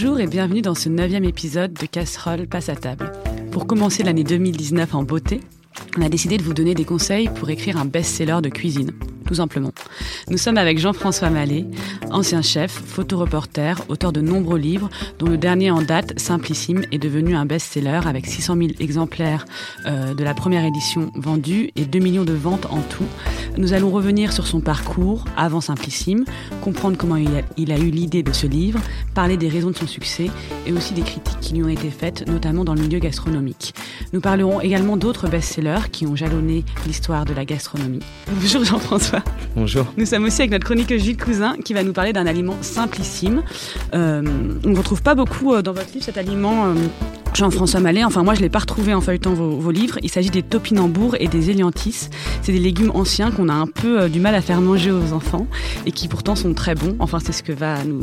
Bonjour et bienvenue dans ce neuvième épisode de Casserole Passe à table. Pour commencer l'année 2019 en beauté, on a décidé de vous donner des conseils pour écrire un best-seller de cuisine tout simplement. Nous sommes avec Jean-François Mallet, ancien chef, photoreporter, auteur de nombreux livres, dont le dernier en date, Simplissime, est devenu un best-seller avec 600 000 exemplaires euh, de la première édition vendus et 2 millions de ventes en tout. Nous allons revenir sur son parcours avant Simplissime, comprendre comment il a, il a eu l'idée de ce livre, parler des raisons de son succès et aussi des critiques qui lui ont été faites, notamment dans le milieu gastronomique. Nous parlerons également d'autres best-sellers qui ont jalonné l'histoire de la gastronomie. Bonjour Jean-François. Bonjour. Nous sommes aussi avec notre chroniqueur Gilles Cousin qui va nous parler d'un aliment simplissime. Euh, on ne retrouve pas beaucoup euh, dans votre livre cet aliment. Euh, Jean-François Mallet, enfin moi je ne l'ai pas retrouvé en feuilletant vos, livres. Il s'agit des topinambours et des éliantis. C'est des légumes anciens qu'on a un peu euh, du mal à faire manger aux enfants et qui pourtant sont très bons. Enfin c'est ce que va nous,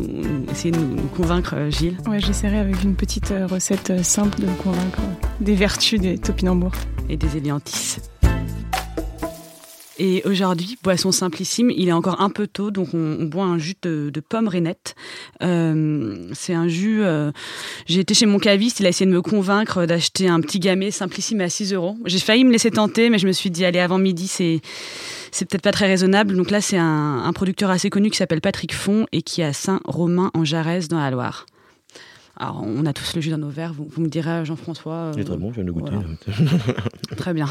essayer de nous, convaincre Gilles. Ouais, j'essaierai avec une petite recette simple de convaincre des vertus des topinambours. Et des éliantis. Et aujourd'hui, boisson simplissime, il est encore un peu tôt, donc on, boit un jus de, de pomme rainette. Euh, c'est un jus. Euh, j'ai été chez mon caviste, il a essayé de me convaincre d'acheter un petit gamay simplissime à 6 euros. J'ai failli me laisser tenter, mais je me suis dit, allez, avant midi, c'est c'est peut-être pas très raisonnable. Donc là, c'est un, un producteur assez connu qui s'appelle Patrick Font et qui est à Saint-Romain en Jarez dans la Loire. Alors, on a tous le jus dans nos verres. Vous, me direz, Jean-François. Il est très bon, je viens de goûter. très bien.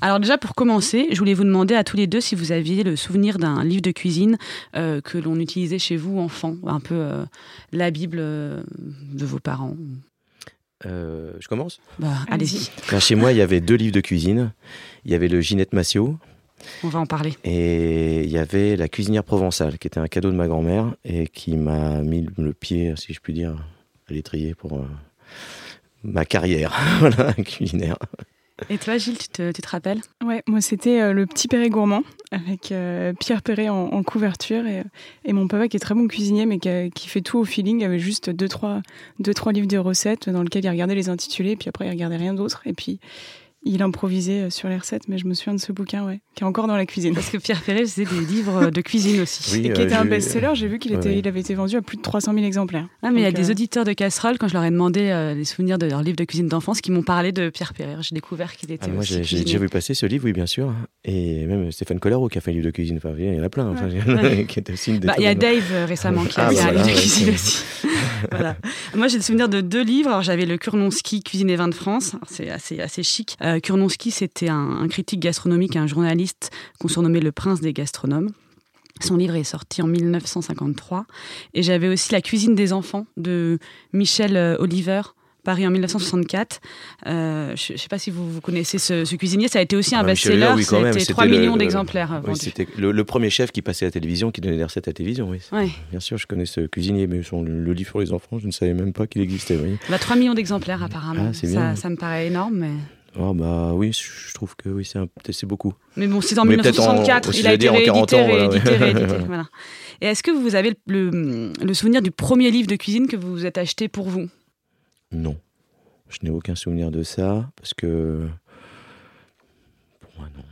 Alors, déjà, pour commencer, je voulais vous demander à tous les deux si vous aviez le souvenir d'un livre de cuisine euh, que l'on utilisait chez vous, enfant, un peu euh, la Bible euh, de vos parents. je commence? Bah, Allez-y. Ben, chez moi, il y avait deux livres de cuisine. Il y avait le Ginette Massio. On va en parler. Et il y avait La cuisinière provençale, qui était un cadeau de ma grand-mère et qui m'a mis le pied, si je puis dire, à l'étrier pour euh, ma carrière. Voilà, culinaire. Et toi, Gilles, tu te, tu te rappelles? Ouais, moi c'était euh, le petit Perret gourmand avec euh, Pierre Perret en, couverture et, et, mon papa qui est très bon cuisinier mais qui, qui, fait tout au feeling, avait juste deux trois, deux trois livres de recettes dans lesquels il regardait les intitulés et puis après il regardait rien d'autre. Et puis il improvisait euh, sur les recettes, mais je me souviens de ce bouquin, ouais, qui est encore dans la cuisine. Parce que Pierre Ferré faisait des livres de cuisine aussi. et qui était un best-seller. J'ai vu qu'il était, il avait été vendu à plus de 300 000 exemplaires. Ah, mais il y a des euh, auditeurs de casseroles, quand je leur ai demandé euh, les souvenirs de leurs livres de cuisine d'enfance, qui m'ont paré de Pierre Ferré. J'ai découvert qu'il était. Ah, moi, j'ai déjà vu passer ce livre, oui, bien sûr. Et même Stéphane Collaro qui a fait un livre de cuisine. Enfin, il y en a plein. qui aussi bah, Il y a Dave récemment qui a ah, fait un livre de cuisine aussi. voilà. Moi, j'ai le souvenir de deux livres. J'avais le Kurnonski, Cuisine et vin de France. C'est assez, assez chic. Kurnonski, c'est c'était un, critique gastronomique, un journaliste qu'on surnommait le prince des gastronomes. Son livre est sorti en 1953. Et j'avais aussi La cuisine des enfants de Michel euh, Oliver, Paris en 1964. Euh, je ne sais pas si vous, connaissez ce, cuisinier. Ça a été aussi un ah, best-seller. Oui, c'était 3 millions d'exemplaires oui, C'était le, premier chef qui passait à la télévision, qui donnait des recettes à la télévision. Oui. Bien sûr, je connais ce cuisinier, mais son, le livre pour les enfants, je ne savais même pas qu'il existait. Oui. 3 millions d'exemplaires apparemment. Ah, ça, ça, me paraît énorme. Mais... Oh bah oui, je trouve que oui, c'est beaucoup. Mais bon, c'est en 1964, il a été réédité, réédité, réédité. voilà. Et est-ce que vous avez le, le, souvenir du premier livre de cuisine que vous vous êtes acheté pour vous? Non, je n'ai aucun souvenir de ça, parce que... Pour moi, non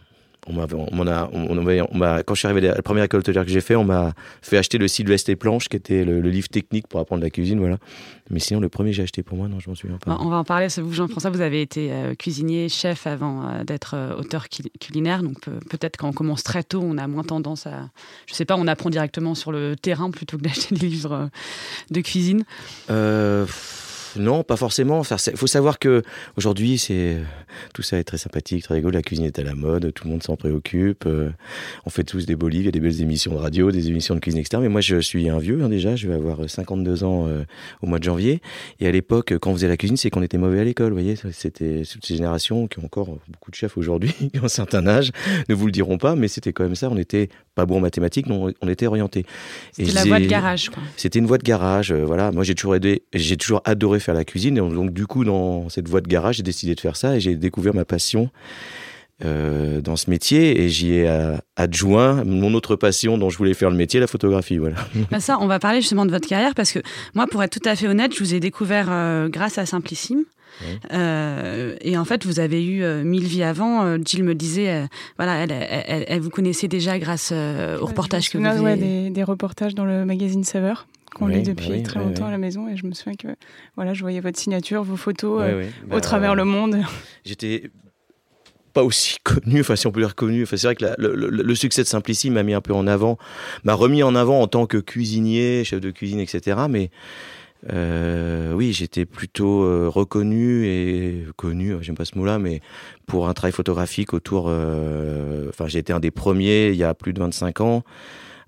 on m'a, on a, on, m'a, quand je suis arrivé à la première école hôtelière que j'ai fait, on m'a fait acheter le Sylvestre et Planches, qui était le, livre technique pour apprendre la cuisine, voilà. Mais sinon, le premier que j'ai acheté pour moi, non, je m'en souviens pas. On va en parler. Vous, Jean-François, vous avez été euh, cuisinier, chef avant euh, d'être euh, auteur culinaire, donc peut-être quand on commence très tôt, on a moins tendance à, je sais pas, on apprend directement sur le terrain plutôt que d'acheter des livres de cuisine. Euh non, pas forcément. Il faut savoir que aujourd'hui, c'est tout ça est très sympathique, très rigolo. La cuisine est à la mode, tout le monde s'en préoccupe. Euh, on fait tous des beaux livres, il y a des belles émissions de radio, des émissions de cuisine externe. Mais moi, je suis un vieux hein, déjà. Je vais avoir 52 ans euh, au mois de janvier. Et à l'époque, quand on faisait la cuisine, c'est qu'on était mauvais à l'école. Vous voyez, c'était toutes ces générations qui ont encore beaucoup de chefs aujourd'hui, qui ont un certain âge, ne vous le diront pas, mais c'était quand même ça. On était pas bon en mathématiques, mais on, était orienté. C'était la voie de garage. C'était une voie de garage. Euh, voilà. Moi, j'ai toujours aidé, j'ai toujours adoré faire la cuisine. Et donc, du coup, dans cette voie de garage, j'ai décidé de faire ça et j'ai découvert ma passion euh, dans ce métier et j'y ai euh, adjoint mon autre passion dont je voulais faire le métier, la photographie. Voilà. Bah ça, on va parler justement de votre carrière parce que moi, pour être tout à fait honnête, je vous ai découvert grâce à Simplissime. Et en fait, vous avez eu mille vies avant. Jill me disait, voilà, elle, elle, vous connaissait déjà grâce au reportage que vous avez... Ouais, des, des, reportages dans le magazine Saveur qu'on lit depuis bah très longtemps à la maison. Et je me souviens que voilà, je voyais votre signature, vos photos au bah, travers le monde. J'étais pas aussi connu, enfin si on peut dire connu. Enfin, c'est vrai que le, succès de Simplici m'a mis un peu en avant, m'a remis en avant en tant que cuisinier, chef de cuisine, etc. Mais euh, oui, j'étais plutôt euh, reconnu et connu, j'aime pas ce mot-là, mais pour un travail photographique autour. Euh, enfin, j'ai été un des premiers il y a plus de 25 ans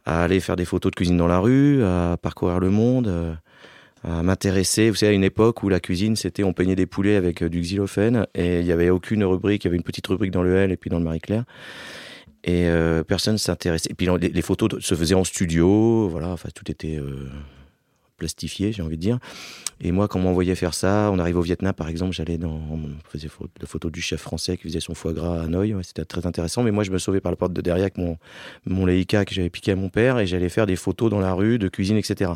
à aller faire des photos de cuisine dans la rue, à parcourir le monde à m'intéresser. Vous savez, à une époque où la cuisine, c'était on peignait des poulets avec euh, du xylophène et il n'y avait aucune rubrique. Il y avait une petite rubrique dans le L et puis dans le Marie-Claire. Et euh, personne s'intéressait. Et puis les, photos se faisaient en studio, voilà, enfin tout était euh, plastifié, j'ai envie de dire. Et moi, quand on m'envoyait faire ça, on arrive au Vietnam par exemple, j'allais dans. On faisait la photo du chef français qui faisait son foie gras à Hanoï, c'était très intéressant. Mais moi, je me sauvais par la porte de derrière avec mon, mon Leica que j'avais piqué à mon père et j'allais faire des photos dans la rue, de cuisine, etc.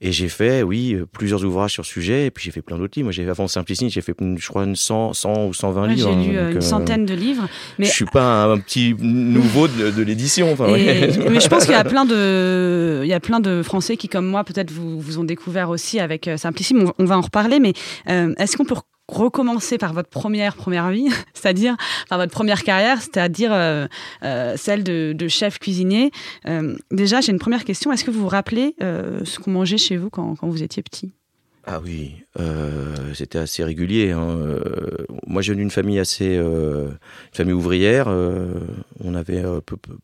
Et j'ai fait, oui, euh, plusieurs ouvrages sur ce sujet, et puis j'ai fait plein d'autres livres. Moi, j'ai avant Simplicity, j'ai fait, je crois, une 100, 100 ou 120 livres. J'ai lu hein, euh, une euh, centaine de livres. Mais... Je suis pas un, petit nouveau de, l'édition. Enfin, Mais je pense qu'il y a plein de, il y a plein de Français qui, comme moi, peut-être vous, vous ont découvert aussi avec Simplicity. On, va en reparler, mais est-ce qu'on peut recommencer par votre première première vie, c'est-à-dire par votre première carrière, c'est-à-dire euh, euh, celle de, chef cuisinier. Euh, déjà, j'ai une première question. Est-ce que vous vous rappelez ce qu'on mangeait chez vous quand, quand vous étiez petit? Ah oui, euh, c'était assez régulier. Hein. Euh, moi, j'ai une famille assez, euh, famille ouvrière. Euh, on avait,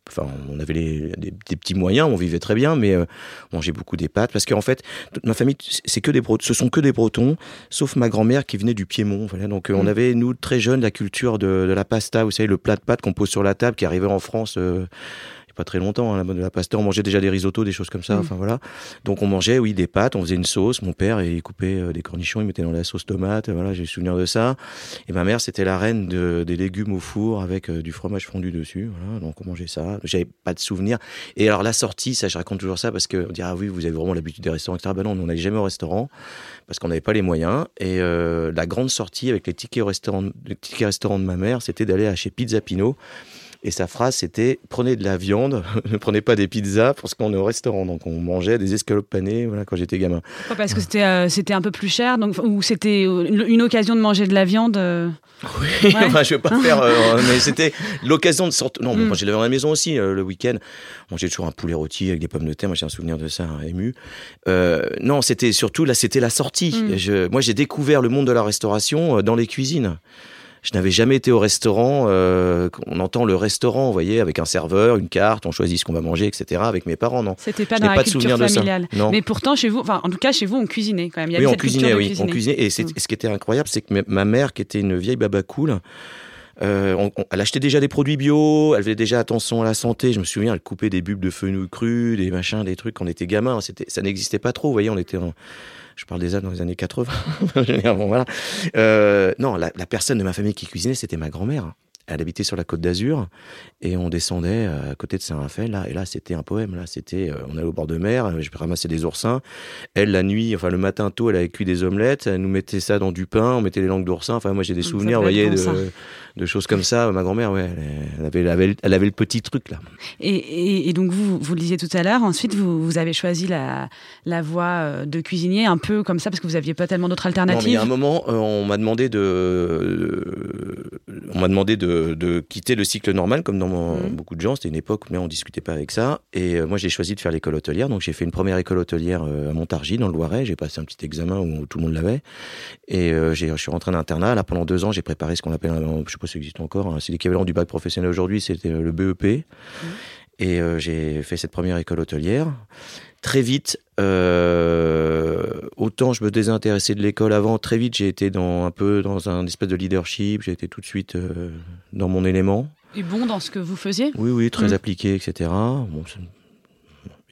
enfin, on avait les, des, petits moyens, on vivait très bien, mais on mangeait beaucoup des pâtes parce qu'en fait, ma famille, c'est que des, ce sont que des Bretons, sauf ma grand-mère qui venait du Piémont. Voilà. Donc, on mmh. avait nous très jeunes la culture de, de, la pasta. Vous savez, le plat de pâtes qu'on pose sur la table, qui arrivait en France pas très longtemps, hein, la, la pasta, on mangeait déjà des risottos, des choses comme ça. Mm. Enfin voilà. Donc on mangeait, oui, des pâtes, on faisait une sauce. Mon père, il coupait euh, des cornichons, il mettait dans la sauce tomate. Voilà, j'ai souvenir de ça. Et ma mère, c'était la reine de, des légumes au four avec euh, du fromage fondu dessus. Voilà, donc on mangeait ça. J'avais pas de souvenir. Et alors la sortie, ça, je raconte toujours ça parce que on dit ah oui, vous avez vraiment l'habitude des restaurants, etc. Ben non, on n'allait jamais au restaurant parce qu'on n'avait pas les moyens. Et euh, la grande sortie avec les tickets au restaurant, les tickets restaurant de ma mère, c'était d'aller acheter Pizza Pino et sa phrase, c'était prenez de la viande, ne prenez pas des pizzas parce qu'on est au restaurant. Donc on mangeait des escalopes panées voilà, quand j'étais gamin. Pourquoi? Parce que c'était euh, c'était un peu plus cher donc, ou c'était une occasion de manger de la viande euh Oui, enfin, je ne vais pas faire. Euh, mais c'était l'occasion de sortir. Non, mm. j'ai la à la maison aussi le week-end. J'ai toujours un poulet rôti avec des pommes de terre. Moi, j'ai un souvenir de ça, hein, ému. non, c'était surtout là, c'était la sortie. Mm. Je, moi, j'ai découvert le monde de la restauration dans les cuisines. Je n'avais jamais été au restaurant. Euh, on entend le restaurant, vous voyez, avec un serveur, une carte, on choisit ce qu'on va manger, etc. Avec mes parents, non. C'était pas dans la pas culture familiale. Non. Mais pourtant, chez vous, enfin, en tout cas, chez vous, on cuisinait quand même. Il y oui, on cuisinait, oui, on cuisinait. Et mm. ce qui était incroyable, c'est que ma mère, qui était une vieille baba cool, euh, elle achetait déjà des produits bio, elle faisait déjà attention à la santé. Je me souviens, elle coupait des bulbes de fenouil cru, des machins, des trucs. Quand on était gamin, ça n'existait pas trop. Vous voyez, on était en, je parle des années dans les années 80. bon, voilà. Euh, non, la, la, personne de ma famille qui cuisinait, c'était ma grand-mère. Elle habitait sur la côte d'Azur et on descendait euh, à côté de Saint-Raphaël. Là, et là, c'était un poème. Là, c'était, euh, on allait au bord de mer. Je ramassais des oursins. Elle, la nuit, enfin le matin tôt, elle avait cuit des omelettes. Elle nous mettait ça dans du pain. On mettait les langues d'oursin. Enfin, moi, j'ai des souvenirs, vous voyez, de, de, choses comme ça. Ma grand-mère, ouais, elle, avait, elle, avait, elle, avait, le petit truc là. Et, et, donc vous, vous le disiez tout à l'heure. Ensuite, vous, vous, avez choisi la, la voie euh, de cuisinier, un peu comme ça, parce que vous aviez pas tellement d'autres alternatives. Non, il y a un moment, on m'a demandé de, on m'a demandé de de, quitter le cycle normal, comme dans mmh. beaucoup de gens. C'était une époque où on discutait pas avec ça. Et euh, moi, j'ai choisi de faire l'école hôtelière. Donc, j'ai fait une première école hôtelière euh, à Montargis, dans le Loiret. J'ai passé un petit examen où tout le monde l'avait. Et euh, je suis rentré en internat. Là, pendant deux ans, j'ai préparé ce qu'on appelle, je sais pas si ça existe encore, hein, c'est l'équivalent du bac professionnel aujourd'hui, c'était le BEP. Mmh. Et j'ai fait cette première école hôtelière très vite, euh, autant je me désintéressais de l'école avant, très vite j'ai été dans un peu dans un espèce de leadership, j'ai été tout de suite euh, dans mon élément. Et bon dans ce que vous faisiez? Oui, oui, très mmh. appliqué, etc.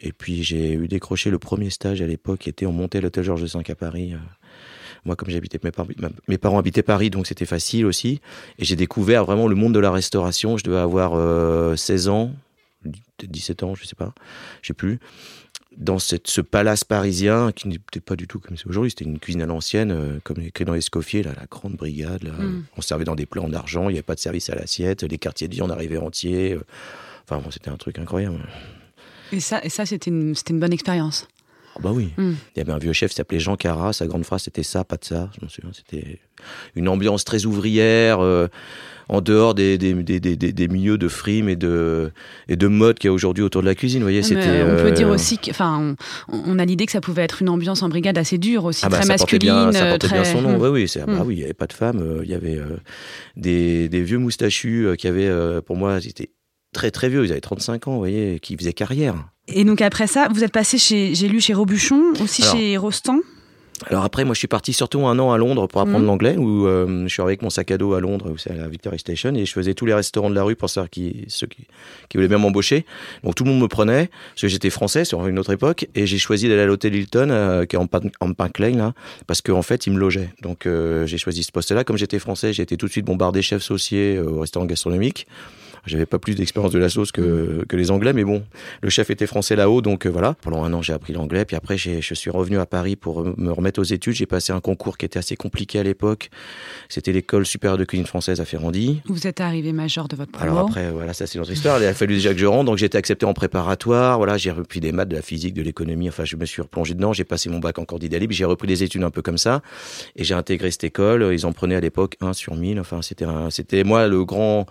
et puis j'ai eu décroché le premier stage à l'époque, qui était on montait l'hôtel Georges V à Paris. Euh. Moi, comme j'habitais, mes, mes, parents habitaient Paris, donc c'était facile aussi. Et j'ai découvert vraiment le monde de la restauration. Je devais avoir 16 ans, 17 ans, je sais pas, je sais plus dans cette, ce palace parisien qui n'était pas du tout comme c'est aujourd'hui. C'était une cuisine à l'ancienne, euh, comme écrit dans Escoffier, là, la grande brigade. Là, mm. On servait dans des plats en argent, il n'y avait pas de service à l'assiette, les quartiers de viande arrivaient entiers. Euh. enfin, bon, c'était un truc incroyable. Et ça, et ça c'était une, une bonne expérience bah oui. Mm. Il y avait un vieux chef qui s'appelait Jean Cara. Sa grande phrase, c'était ça, pas de ça. Je m'en souviens. C'était une ambiance très ouvrière, euh, en dehors des, des, des, des, des milieux de frime et de, et de mode qu'il y a aujourd'hui autour de la cuisine. Vous voyez, Mais c'était. on peut euh, dire aussi que, enfin, on, on a l'idée que ça pouvait être une ambiance en brigade assez dure aussi, Ah bah, très ça portait masculine, bien, ça euh, portait très. bien son nom. Mm. Oui, oui, ah bah Mm. oui, il n'y avait pas de femmes. euh, Il y avait euh, des, vieux moustachus euh, qui avaient, euh, pour moi, ils étaient très très vieux. Ils avaient 35 ans, vous voyez, qui faisaient carrière. Et donc après ça, vous êtes passé chez, j'ai lu chez Robuchon, aussi Alors, chez Rostand. Alors après, moi, je suis parti surtout un an à Londres pour apprendre Mhm. l'anglais, où euh, je suis avec mon sac à dos à Londres, où c'est à la Victory Station, et je faisais tous les restaurants de la rue pour savoir qui, ceux qui, qui voulaient bien m'embaucher. Donc tout le monde me prenait, parce que j'étais français sur une autre époque, et j'ai choisi d'aller à l'hôtel Hilton, euh, qui est en, en Pink Lane, là, parce qu'en fait, ils me logeaient. Donc euh, j'ai choisi ce poste-là. Comme j'étais français, j'ai été tout de suite bombardé chef saucier au restaurant gastronomique. J'avais pas plus d'expérience de la sauce que, que les Anglais, mais bon, le chef était français là-haut, donc euh, voilà. Pendant un an, j'ai appris l'anglais, puis après, j'ai- je suis revenu à Paris pour me remettre aux études. J'ai passé un concours qui était assez compliqué à l'époque. C'était l'école supérieure de cuisine française à Ferrandi. Vous êtes arrivé major de votre promo. Alors après, voilà, ça c'est notre histoire. Il a fallu déjà que je rentre, donc j'ai été accepté en préparatoire. Voilà, j'ai repris des maths, de la physique, de l'économie. Enfin, je me suis replongé dedans. J'ai passé mon bac en candidat libre. J'ai repris des études un peu comme ça, et j'ai intégré cette école. Ils en prenaient à l'époque 1 sur 1000. Enfin, c'était moi le grand.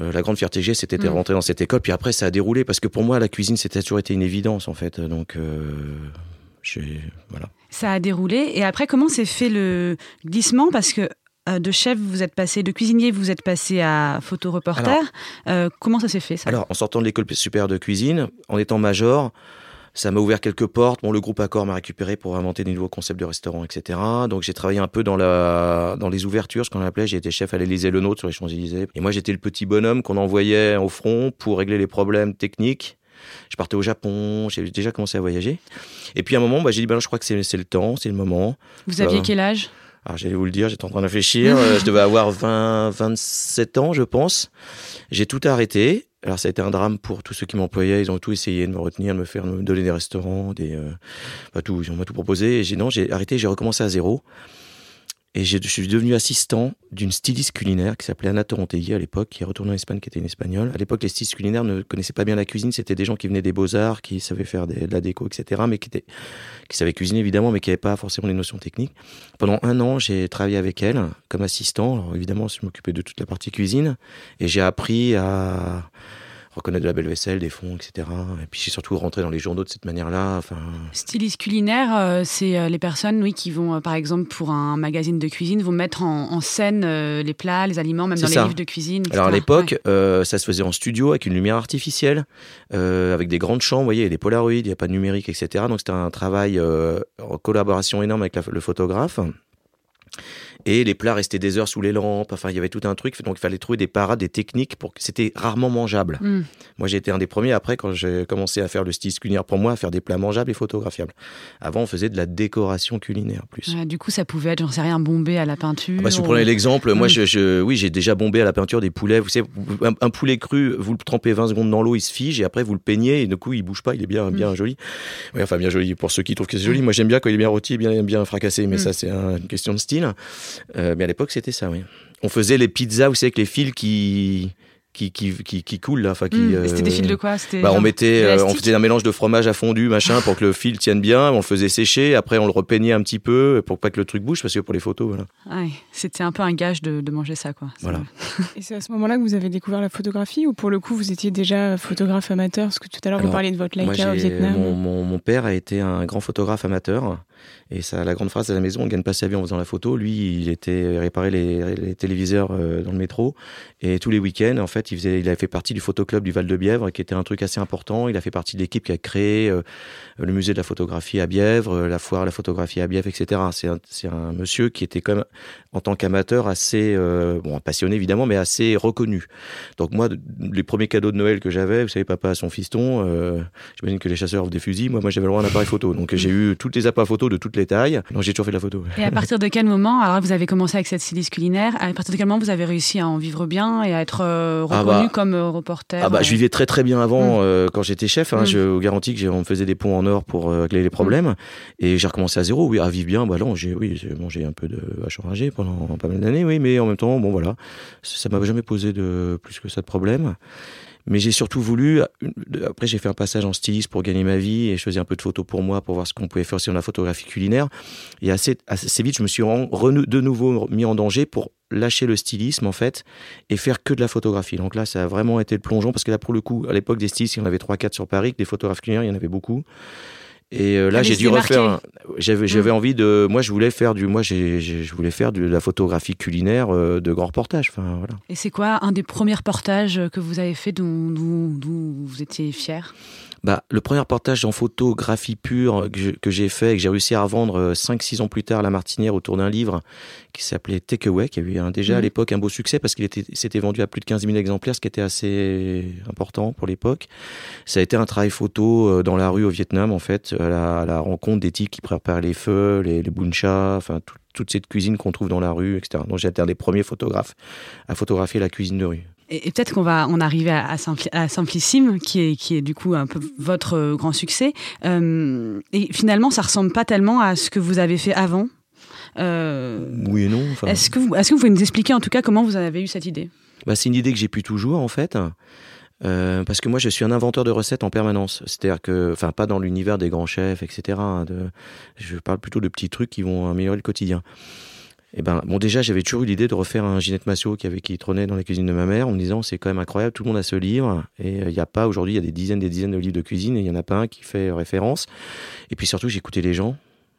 Euh, la grande fierté que j'ai, c'était de Mm. rentrer dans cette école. Puis après, ça a déroulé parce que pour moi, la cuisine, c'était toujours été une évidence en fait. Donc, euh, voilà. Ça a déroulé. Et après, comment s'est fait le glissement? Parce que euh, de chef, vous êtes passé, de cuisinier, vous êtes passé à photoreporter. Euh, comment ça s'est fait ça? Alors, en sortant de l'école supérieure de cuisine, en étant major, ça m'a ouvert quelques portes. Bon, le groupe Accor m'a récupéré pour inventer des nouveaux concepts de restaurants, etc. Donc, j'ai travaillé un peu dans, la, dans les ouvertures, ce qu'on appelait. J'ai été chef à l'Élysée Le Nôtre sur les Champs-Élysées. Et moi, j'étais le petit bonhomme qu'on envoyait au front pour régler les problèmes techniques. Je partais au Japon, j'ai déjà commencé à voyager. Et puis à un moment, bah, j'ai dit, ben, je crois que c'est c'est le temps, c'est le moment. Vous aviez euh, quel âge? Alors j'allais vous le dire, j'étais en train de réfléchir. Euh, je devais avoir 20, 27 ans, je pense. J'ai tout arrêté. Alors ça a été un drame pour tous ceux qui m'employaient. Ils ont tout essayé de me retenir, de me faire me donner des restaurants, des, euh, pas tout. On m'a tout proposé. J'ai non, j'ai arrêté. J'ai recommencé à zéro. Et je suis devenu assistant d'une styliste culinaire qui s'appelait Anna Torontegui à l'époque, qui est retournée en Espagne, qui était une espagnole. À l'époque, les stylistes culinaires ne connaissaient pas bien la cuisine. C'était des gens qui venaient des beaux-arts, qui savaient faire des- de la déco, etc., mais qui, qui savaient cuisiner évidemment, mais qui n'avaient pas forcément les notions techniques. Pendant un an, j'ai travaillé avec elle comme assistant. Alors évidemment, je m'occupais de toute la partie cuisine. Et j'ai appris à reconnaître de la belle vaisselle, des fonds, etc. Et puis j'ai surtout rentré dans les journaux de cette manière-là. Enfin, Styliste culinaire, euh, c'est euh, les personnes, oui, qui vont, euh, par exemple, pour un magazine de cuisine, vont mettre en, en scène les plats, les aliments, même dans les livres de cuisine. etc. Alors à l'époque, Ouais. euh, ça se faisait en studio avec une lumière artificielle, euh, avec des grandes chambres, vous voyez, des polaroïdes, il n'y a pas de numérique, etc. Donc c'était un travail euh, en collaboration énorme avec la- le photographe. Et les plats restaient des heures sous les lampes. Enfin, il y avait tout un truc. Donc, il fallait trouver des parades, des techniques pour que c'était rarement mangeable. Hmm. Moi, j'ai été un des premiers après, quand j'ai commencé à faire le style culinaire pour moi, à faire des plats mangeables et photographiables. Avant, on faisait de la décoration culinaire plus. Ouais, du coup, ça pouvait être, j'en sais rien, bombé à la peinture. Ah bah, si vous ou- prenez l'exemple, moi, Mm. je, je- oui, j'ai déjà bombé à la peinture des poulets. Vous savez, un, un poulet cru, vous le trempez 20 secondes dans l'eau, il se fige, et après, vous le peignez, et du coup, il bouge pas, il est bien, bien joli. Oui, enfin, bien joli pour ceux qui trouvent que c'est joli. Moi, j'aime bien quand il est bien rôti, bien, bien fracassé, mais ça, c'est un- une question de style. Euh, mais à l'époque, c'était ça, oui. On faisait les pizzas, vous savez, avec les fils qui, qui, qui, qui, là. Enfin, qui, Hmm. Et C'était des euh, fils de quoi? C'était bah, on mettait, euh, on faisait un mélange de fromage à fondu, machin, pour que le fil tienne bien. On le faisait sécher. Après, on le repeignait un petit peu pour pas que le truc bouge, parce que pour les photos, voilà. Ouais, C'était un peu un gage de, de manger ça, quoi. Voilà. Et c'est à ce moment-là que vous avez découvert la photographie ou pour le coup vous étiez déjà photographe amateur? Parce que tout à l'heure vous parliez de votre Leica au Vietnam. mon, mon, mon père a été un grand photographe amateur. Et ça, la grande phrase à la maison, on gagne pas sa vie en faisant la photo. Lui, il était réparer les, les téléviseurs euh, dans le métro. Et tous les week-ends, en fait, il, faisait, il avait fait partie du photoclub du Val-de-Bièvre, qui était un truc assez important. Il a fait partie de l'équipe qui a créé euh, le musée de la photographie à Bièvre, euh, la foire à la photographie à Bièvre, etc. C'est un, monsieur qui était quand même, en tant qu'amateur, assez, euh, bon, passionné évidemment, mais assez reconnu. Donc moi, les premiers cadeaux de Noël que j'avais, vous savez, papa à son fiston, j'imagine que les chasseurs offrent des fusils, moi, moi j'avais le droit à un appareil photo. Donc j'ai eu toutes les appareils photo de toutes les tailles. Donc j'ai toujours fait de la photo. Et à partir de quel moment, alors vous avez commencé avec cette styliste culinaire, à partir de quel moment vous avez réussi à en vivre bien et à être euh, Ah bah. comme euh, reporter Ah bah, euh, je vivais très très bien avant euh, quand j'étais chef. Hein, Mm. Je vous garantis que on me faisait des ponts en or pour euh, régler les problèmes. Et j'ai recommencé à zéro. Oui, à vivre bien. Bah non, j'ai oui, j'ai mangé un peu de vache enragée pendant pas mal d'années. Oui, mais en même temps, bon voilà, ça m'a jamais posé de plus que ça de problème. Mais j'ai surtout voulu, après j'ai fait un passage en styliste pour gagner ma vie et je faisais un peu de photos pour moi pour voir ce qu'on pouvait faire aussi dans la photographie culinaire. Et assez, assez vite, je me suis de nouveau mis en danger pour lâcher le stylisme en fait et faire que de la photographie. Donc là, ça a vraiment été le plongeon parce que là, pour le coup, à l'époque des stylistes, il y en avait 3-4 sur Paris, des photographes culinaires, il y en avait beaucoup. Et euh, là, j'ai dû refaire. J'avais, j'avais mmh. envie de. Moi, je voulais faire du. Moi, j'ai, je voulais faire de la photographie culinaire euh, de grands reportages. Enfin, voilà. Et c'est quoi un des premiers reportages que vous avez fait dont, dont vous étiez fier? Bah, le premier reportage en photographie pure que j'ai fait et que j'ai réussi à vendre 5-6 euh, ans plus tard à La Martinière autour d'un livre qui s'appelait Takeaway, qui a eu déjà à mhm. l'époque un beau succès parce qu'il s'était vendu à plus de 15 000 exemplaires, ce qui était assez important pour l'époque. Ça a été un travail photo euh, dans la rue au Vietnam, en fait, à la, rencontre des types qui préparent les feux, les, les buncha, enfin, toute cette cuisine qu'on trouve dans la rue, etc. Donc j'ai été un des premiers photographes à photographier la cuisine de rue. Et, peut-être qu'on va en arriver à, Simplissime, qui est, qui est du coup un peu votre euh, grand succès. Euh, et finalement, ça ressemble pas tellement à ce que vous avez fait avant. Euh, oui et non. Est-ce que, vous, est que vous pouvez nous expliquer en tout cas comment vous avez eu cette idée? Bah, C'est une idée que j'ai pu toujours en fait. parce que moi, je suis un inventeur de recettes en permanence. C'est-à-dire que, enfin, pas dans l'univers des grands chefs, etc. De, je parle plutôt de petits trucs qui vont améliorer le quotidien. Et eh ben, bon, déjà, j'avais toujours eu l'idée de refaire un Ginette Massot qui avait qui trônait dans la cuisine de ma mère, en me disant c'est quand même incroyable, tout le monde a ce livre, et euh, il n'y a pas aujourd'hui, il y a des dizaines, des dizaines de livres de cuisine, et il n'y en a pas un qui fait référence. Et puis surtout, j'écoutais les gens.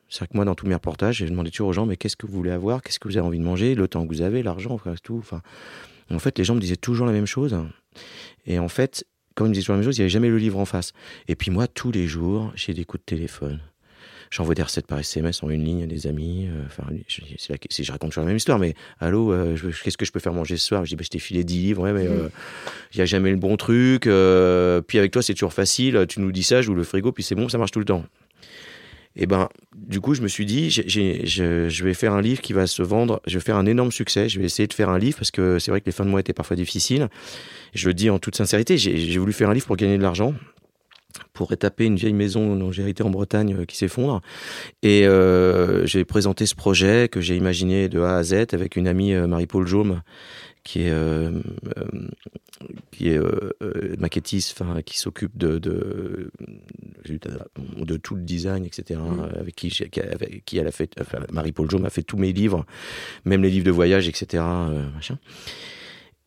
C'est-à-dire que moi, dans tous mes reportages, j'ai demandé toujours aux gens, mais qu'est-ce que vous voulez avoir, qu'est-ce que vous avez envie de manger, le temps que vous avez, l'argent, enfin, tout. En fait, les gens me disaient toujours la même chose. Et en fait, quand ils me disaient toujours la même chose, il n'y avait jamais le livre en face. Et puis moi, tous les jours, j'ai des coups de téléphone J'envoie des recettes par SMS en une ligne à des amis. Euh, enfin, je, je, raconte toujours la même histoire, mais allô, euh, qu'est-ce que je peux faire manger ce soir? Je dis, bah, je t'ai filé 10 livres, ouais, mais euh, il n'y a jamais le bon truc. puis avec toi, c'est toujours facile. Tu nous dis ça, je le frigo, puis c'est bon, ça marche tout le temps. Et ben, du coup, je me suis dit, je, vais faire un livre qui va se vendre. Je vais faire un énorme succès. Je vais essayer de faire un livre parce que c'est vrai que les fins de mois étaient parfois difficiles. Je le dis en toute sincérité. J'ai voulu faire un livre pour gagner de l'argent pour étaper une vieille maison dont j'ai hérité en Bretagne euh, qui s'effondre. Et euh, j'ai présenté ce projet que j'ai imaginé de A à Z avec une amie euh, Marie-Paul Jaume qui est qui est maquettiste, enfin qui s'occupe de, de, de tout le design, etc. Mmh. Avec qui avec qui elle a fait, Marie-Paul Jaume a fait tous mes livres, même les livres de voyage, etc. machin.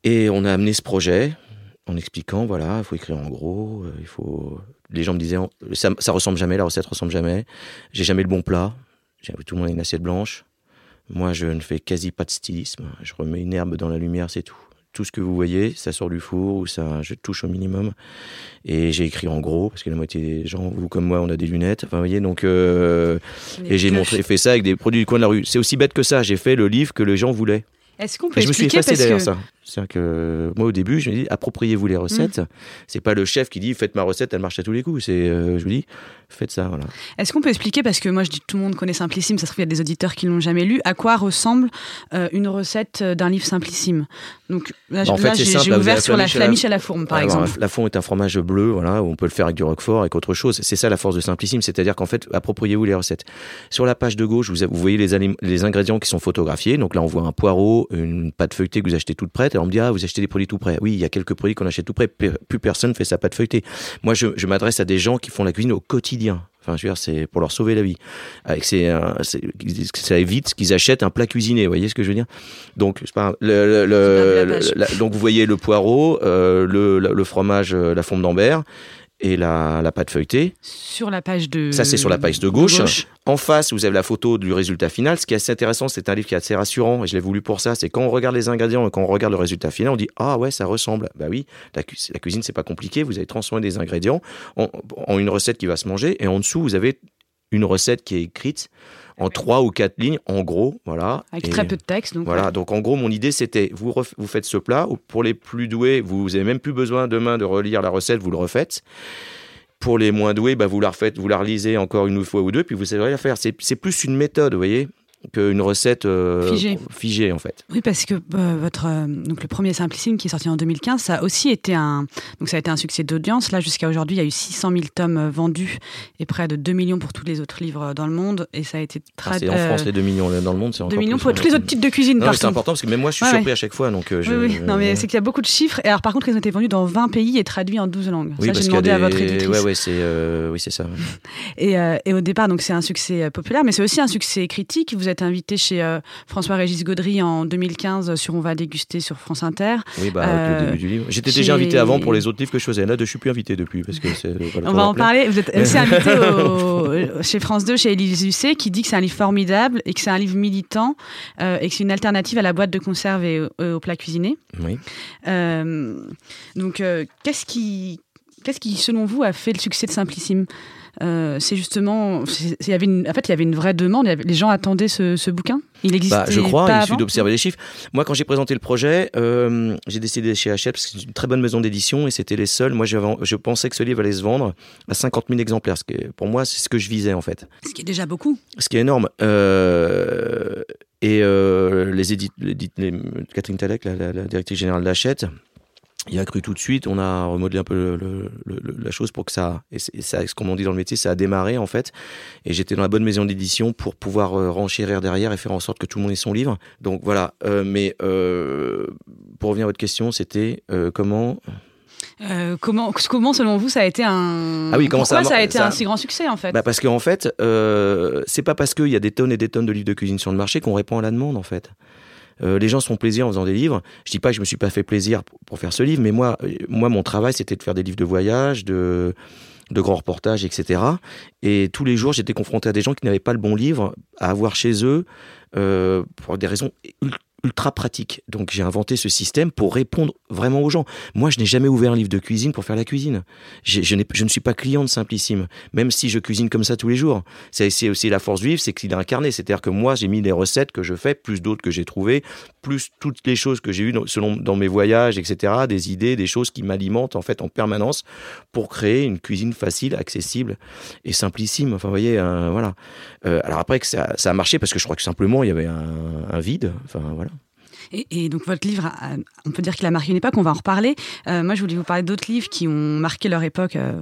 Et on a amené ce projet en expliquant, voilà, il faut écrire en gros, il faut les gens me disaient ça, ça ressemble jamais, la recette ressemble jamais. J'ai jamais le bon plat. Tout le monde a une assiette blanche. Moi, je ne fais quasi pas de stylisme. Je remets une herbe dans la lumière, c'est tout. Tout ce que vous voyez, ça sort du four ou ça, je touche au minimum. Et j'ai écrit en gros, parce que la moitié des gens, vous comme moi, on a des lunettes. Enfin, vous voyez, donc, euh, et j'ai montré, fait ça avec des produits du coin de la rue. C'est aussi bête que ça. J'ai fait le livre que les gens voulaient. Est-ce qu'on peut je me suis effacé derrière ça. C'est-à-dire que moi, au début, je me dis, appropriez-vous les recettes. Ce mm. C'est pas le chef qui dit, faites ma recette, elle marche à tous les coups. C'est, euh, je vous dis, faites ça. Voilà. Est-ce qu'on peut expliquer, parce que moi, je dis tout le monde connaît Simplissime, ça se trouve, il y a des auditeurs qui l'ont jamais lu, à quoi ressemble euh, une recette d'un livre Simplissime? Donc là, bah, j'ai ouvert sur la flamiche à la fourme, par exemple. La fourme est un fromage bleu, voilà, où on peut le faire avec du roquefort, avec autre chose. C'est ça la force de Simplissime, c'est-à-dire qu'en fait, appropriez-vous les recettes. Sur la page de gauche, vous, vous voyez les, les ingrédients qui sont photographiés. Donc là, on voit un poireau, une pâte feuilletée que vous achetez toute prête. Et on me dit, ah, vous achetez des tout près. Oui, il y a quelques produits qu'on achète tout près. Plus personne fait sa pâte feuilletée. Moi, je, m'adresse à des gens qui font la cuisine au quotidien. Enfin, je veux dire, c'est pour leur sauver la vie. Avec ces, ça évite qu'ils achètent un plat cuisiné. Vous voyez ce que je veux dire? Donc, le, donc vous voyez le poireau, euh, le, fromage, euh, la forme d'Ambert et la, la, pâte feuilletée. Sur la page de. Ça, c'est sur la page de gauche. En face, vous avez la photo du résultat final. Ce qui est assez intéressant, c'est un livre qui est assez rassurant, et je l'ai voulu pour ça. C'est quand on regarde les ingrédients et quand on regarde le résultat final, on dit Ah ouais, ça ressemble. Bah oui, la, la cuisine, c'est pas compliqué. Vous avez transformé des ingrédients en, en une recette qui va se manger, et en dessous, vous avez une recette qui est écrite en trois ou quatre lignes, en gros, voilà. Avec très peu de texte. Donc voilà, donc en gros, mon idée, c'était, vous, vous faites ce plat, pour les plus doués, vous n'avez même plus besoin demain de relire la recette, vous le refaites. Pour les moins doués, bah, vous la refaites, vous la relisez encore une fois ou deux, puis vous savez la faire. C'est plus une méthode, vous voyez qu'une recette euh, Figée. figée, en fait. Oui, parce que euh, votre euh, donc le premier Simplissime qui est sorti en 2015, ça a aussi été un donc ça a été un succès d'audience. Là, jusqu'à aujourd'hui, il y a eu 600 000 tomes vendus et près de 2 millions pour tous les autres livres dans le monde. Et ça a été Ah, traduit. c'est en France les 2 millions dans le monde, c'est 2 encore millions pour tous les autres types de cuisine. C'est important parce que même moi je suis Ouais, surpris ouais. à chaque fois. Donc, Oui, oui. Non, mais c'est qu'il y a beaucoup de chiffres. Et alors, par contre, ils ont été vendus dans 20 pays et traduits en 12 langues. oui, ça, j'ai demandé à votre des- éditrice. Ouais, ouais, c'est oui, c'est ça. Et, et au départ, donc c'est un succès populaire, mais c'est aussi un succès critique. Vous êtes invité chez euh, François-Régis Gaudry en 2015 sur On va déguster sur France Inter. Oui, bah, Euh, le début du livre. J'étais déjà invité avant pour les autres livres que je faisais. Là, je suis plus invité depuis parce que voilà, On va en parler. Vous êtes aussi invité au- chez France 2, chez Élise Lucet, qui dit que c'est un livre formidable et que c'est un livre militant euh, et que c'est une alternative à la boîte de conserve et au, au plat cuisiné. Oui. Euh, donc, euh, qu'est-ce qui, qu'est-ce qui, selon vous, a fait le succès de Simplissime? Euh, c'est justement, il y avait une, en fait, il y avait une vraie demande. avait- les gens attendaient ce, ce bouquin. Il existait Bah, je crois, pas il suffit d'observer les chiffres. Moi, quand j'ai présenté le projet, euh, j'ai décidé chez Hachette, parce que c'est une très bonne maison d'édition, et c'était les seuls. Moi, je pensais que ce livre allait se vendre à 50 000 exemplaires. Ce qui est- pour moi, c'est ce que je visais, en fait. Ce qui est déjà beaucoup. Ce qui est énorme. Euh, et les les- Catherine Talek, la, la- la directrice générale d'Hachette, il a cru tout de suite. On a remodelé un peu le- le- le- la chose pour que ça, et ça, ce qu'on dit dans le métier, ça a démarré en fait. Et j'étais dans la bonne maison d'édition pour pouvoir euh, renchérir derrière et faire en sorte que tout le monde ait son livre. Donc voilà. Euh, mais euh, pour revenir à votre question, c'était euh, comment? Euh, comment, comment, selon vous, ça a été un. Ah oui, comment Pourquoi ça a- ça a été ça- un si grand succès en fait? Bah parce qu'en fait, euh, c'est pas parce qu'il y a des tonnes et des tonnes de livres de cuisine sur le marché qu'on répond à la demande en fait. Euh, les gens se font plaisir en faisant des livres. Je dis pas que je me suis pas fait plaisir pour, faire ce livre, mais moi, euh, moi, mon travail, c'était de faire des livres de voyage, de de grands reportages, etc. Et tous les jours, j'étais confronté à des gens qui n'avaient pas le bon livre à avoir chez eux euh, pour des raisons ul- ultra pratiques. Donc j'ai inventé ce système pour répondre vraiment aux gens. Moi, je n'ai jamais ouvert un livre de cuisine pour faire la cuisine. Je, ne suis pas client de Simplissime, même si je cuisine comme ça tous les jours. C'est aussi la force livre, c'est qu'il est incarné. C'est-à-dire que moi, j'ai mis les recettes que je fais, plus d'autres que j'ai trouvées, plus toutes les choses que j'ai eues dans, selon, dans mes voyages, etc. Des idées, des choses qui m'alimentent en fait en permanence pour créer une cuisine facile, accessible et simplissime. Enfin, vous voyez, euh, voilà. Euh, alors après que ça, ça a marché parce que je crois que simplement il y avait un, un vide. Enfin voilà. Et, et donc votre livre, on peut dire qu'il a marqué une époque, on va en reparler. Euh, moi, je voulais vous parler d'autres livres qui ont marqué leur époque euh,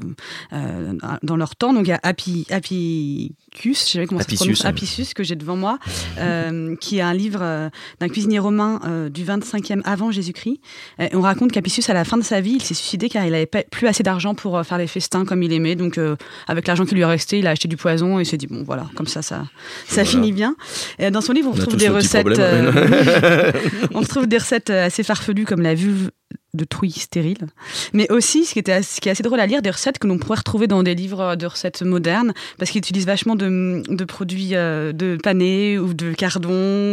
euh, dans leur temps. Donc il y a Happy, je sais pas comment ça se prononce, Apicius. Apicius, que j'ai devant moi, qui est un livre d'un cuisinier romain du 25e avant Jésus-Christ. On raconte qu'Apicius, à la fin de sa vie, il s'est suicidé car il n'avait plus assez d'argent pour faire les festins comme il aimait. Donc avec l'argent qui lui est resté, il a acheté du poison et il s'est dit, bon voilà, comme ça, ça, ça Voilà. finit bien. Et dans son livre, on, On retrouve des recettes... euh, on retrouve des recettes euh, assez farfelues comme la vulve de trouille stérile, mais aussi ce qui, était, assez- ce qui est assez drôle à lire, des recettes que l'on pourrait retrouver dans des livres de recettes modernes, parce qu'ils utilisent vachement de, de produits euh, de panais ou de cardon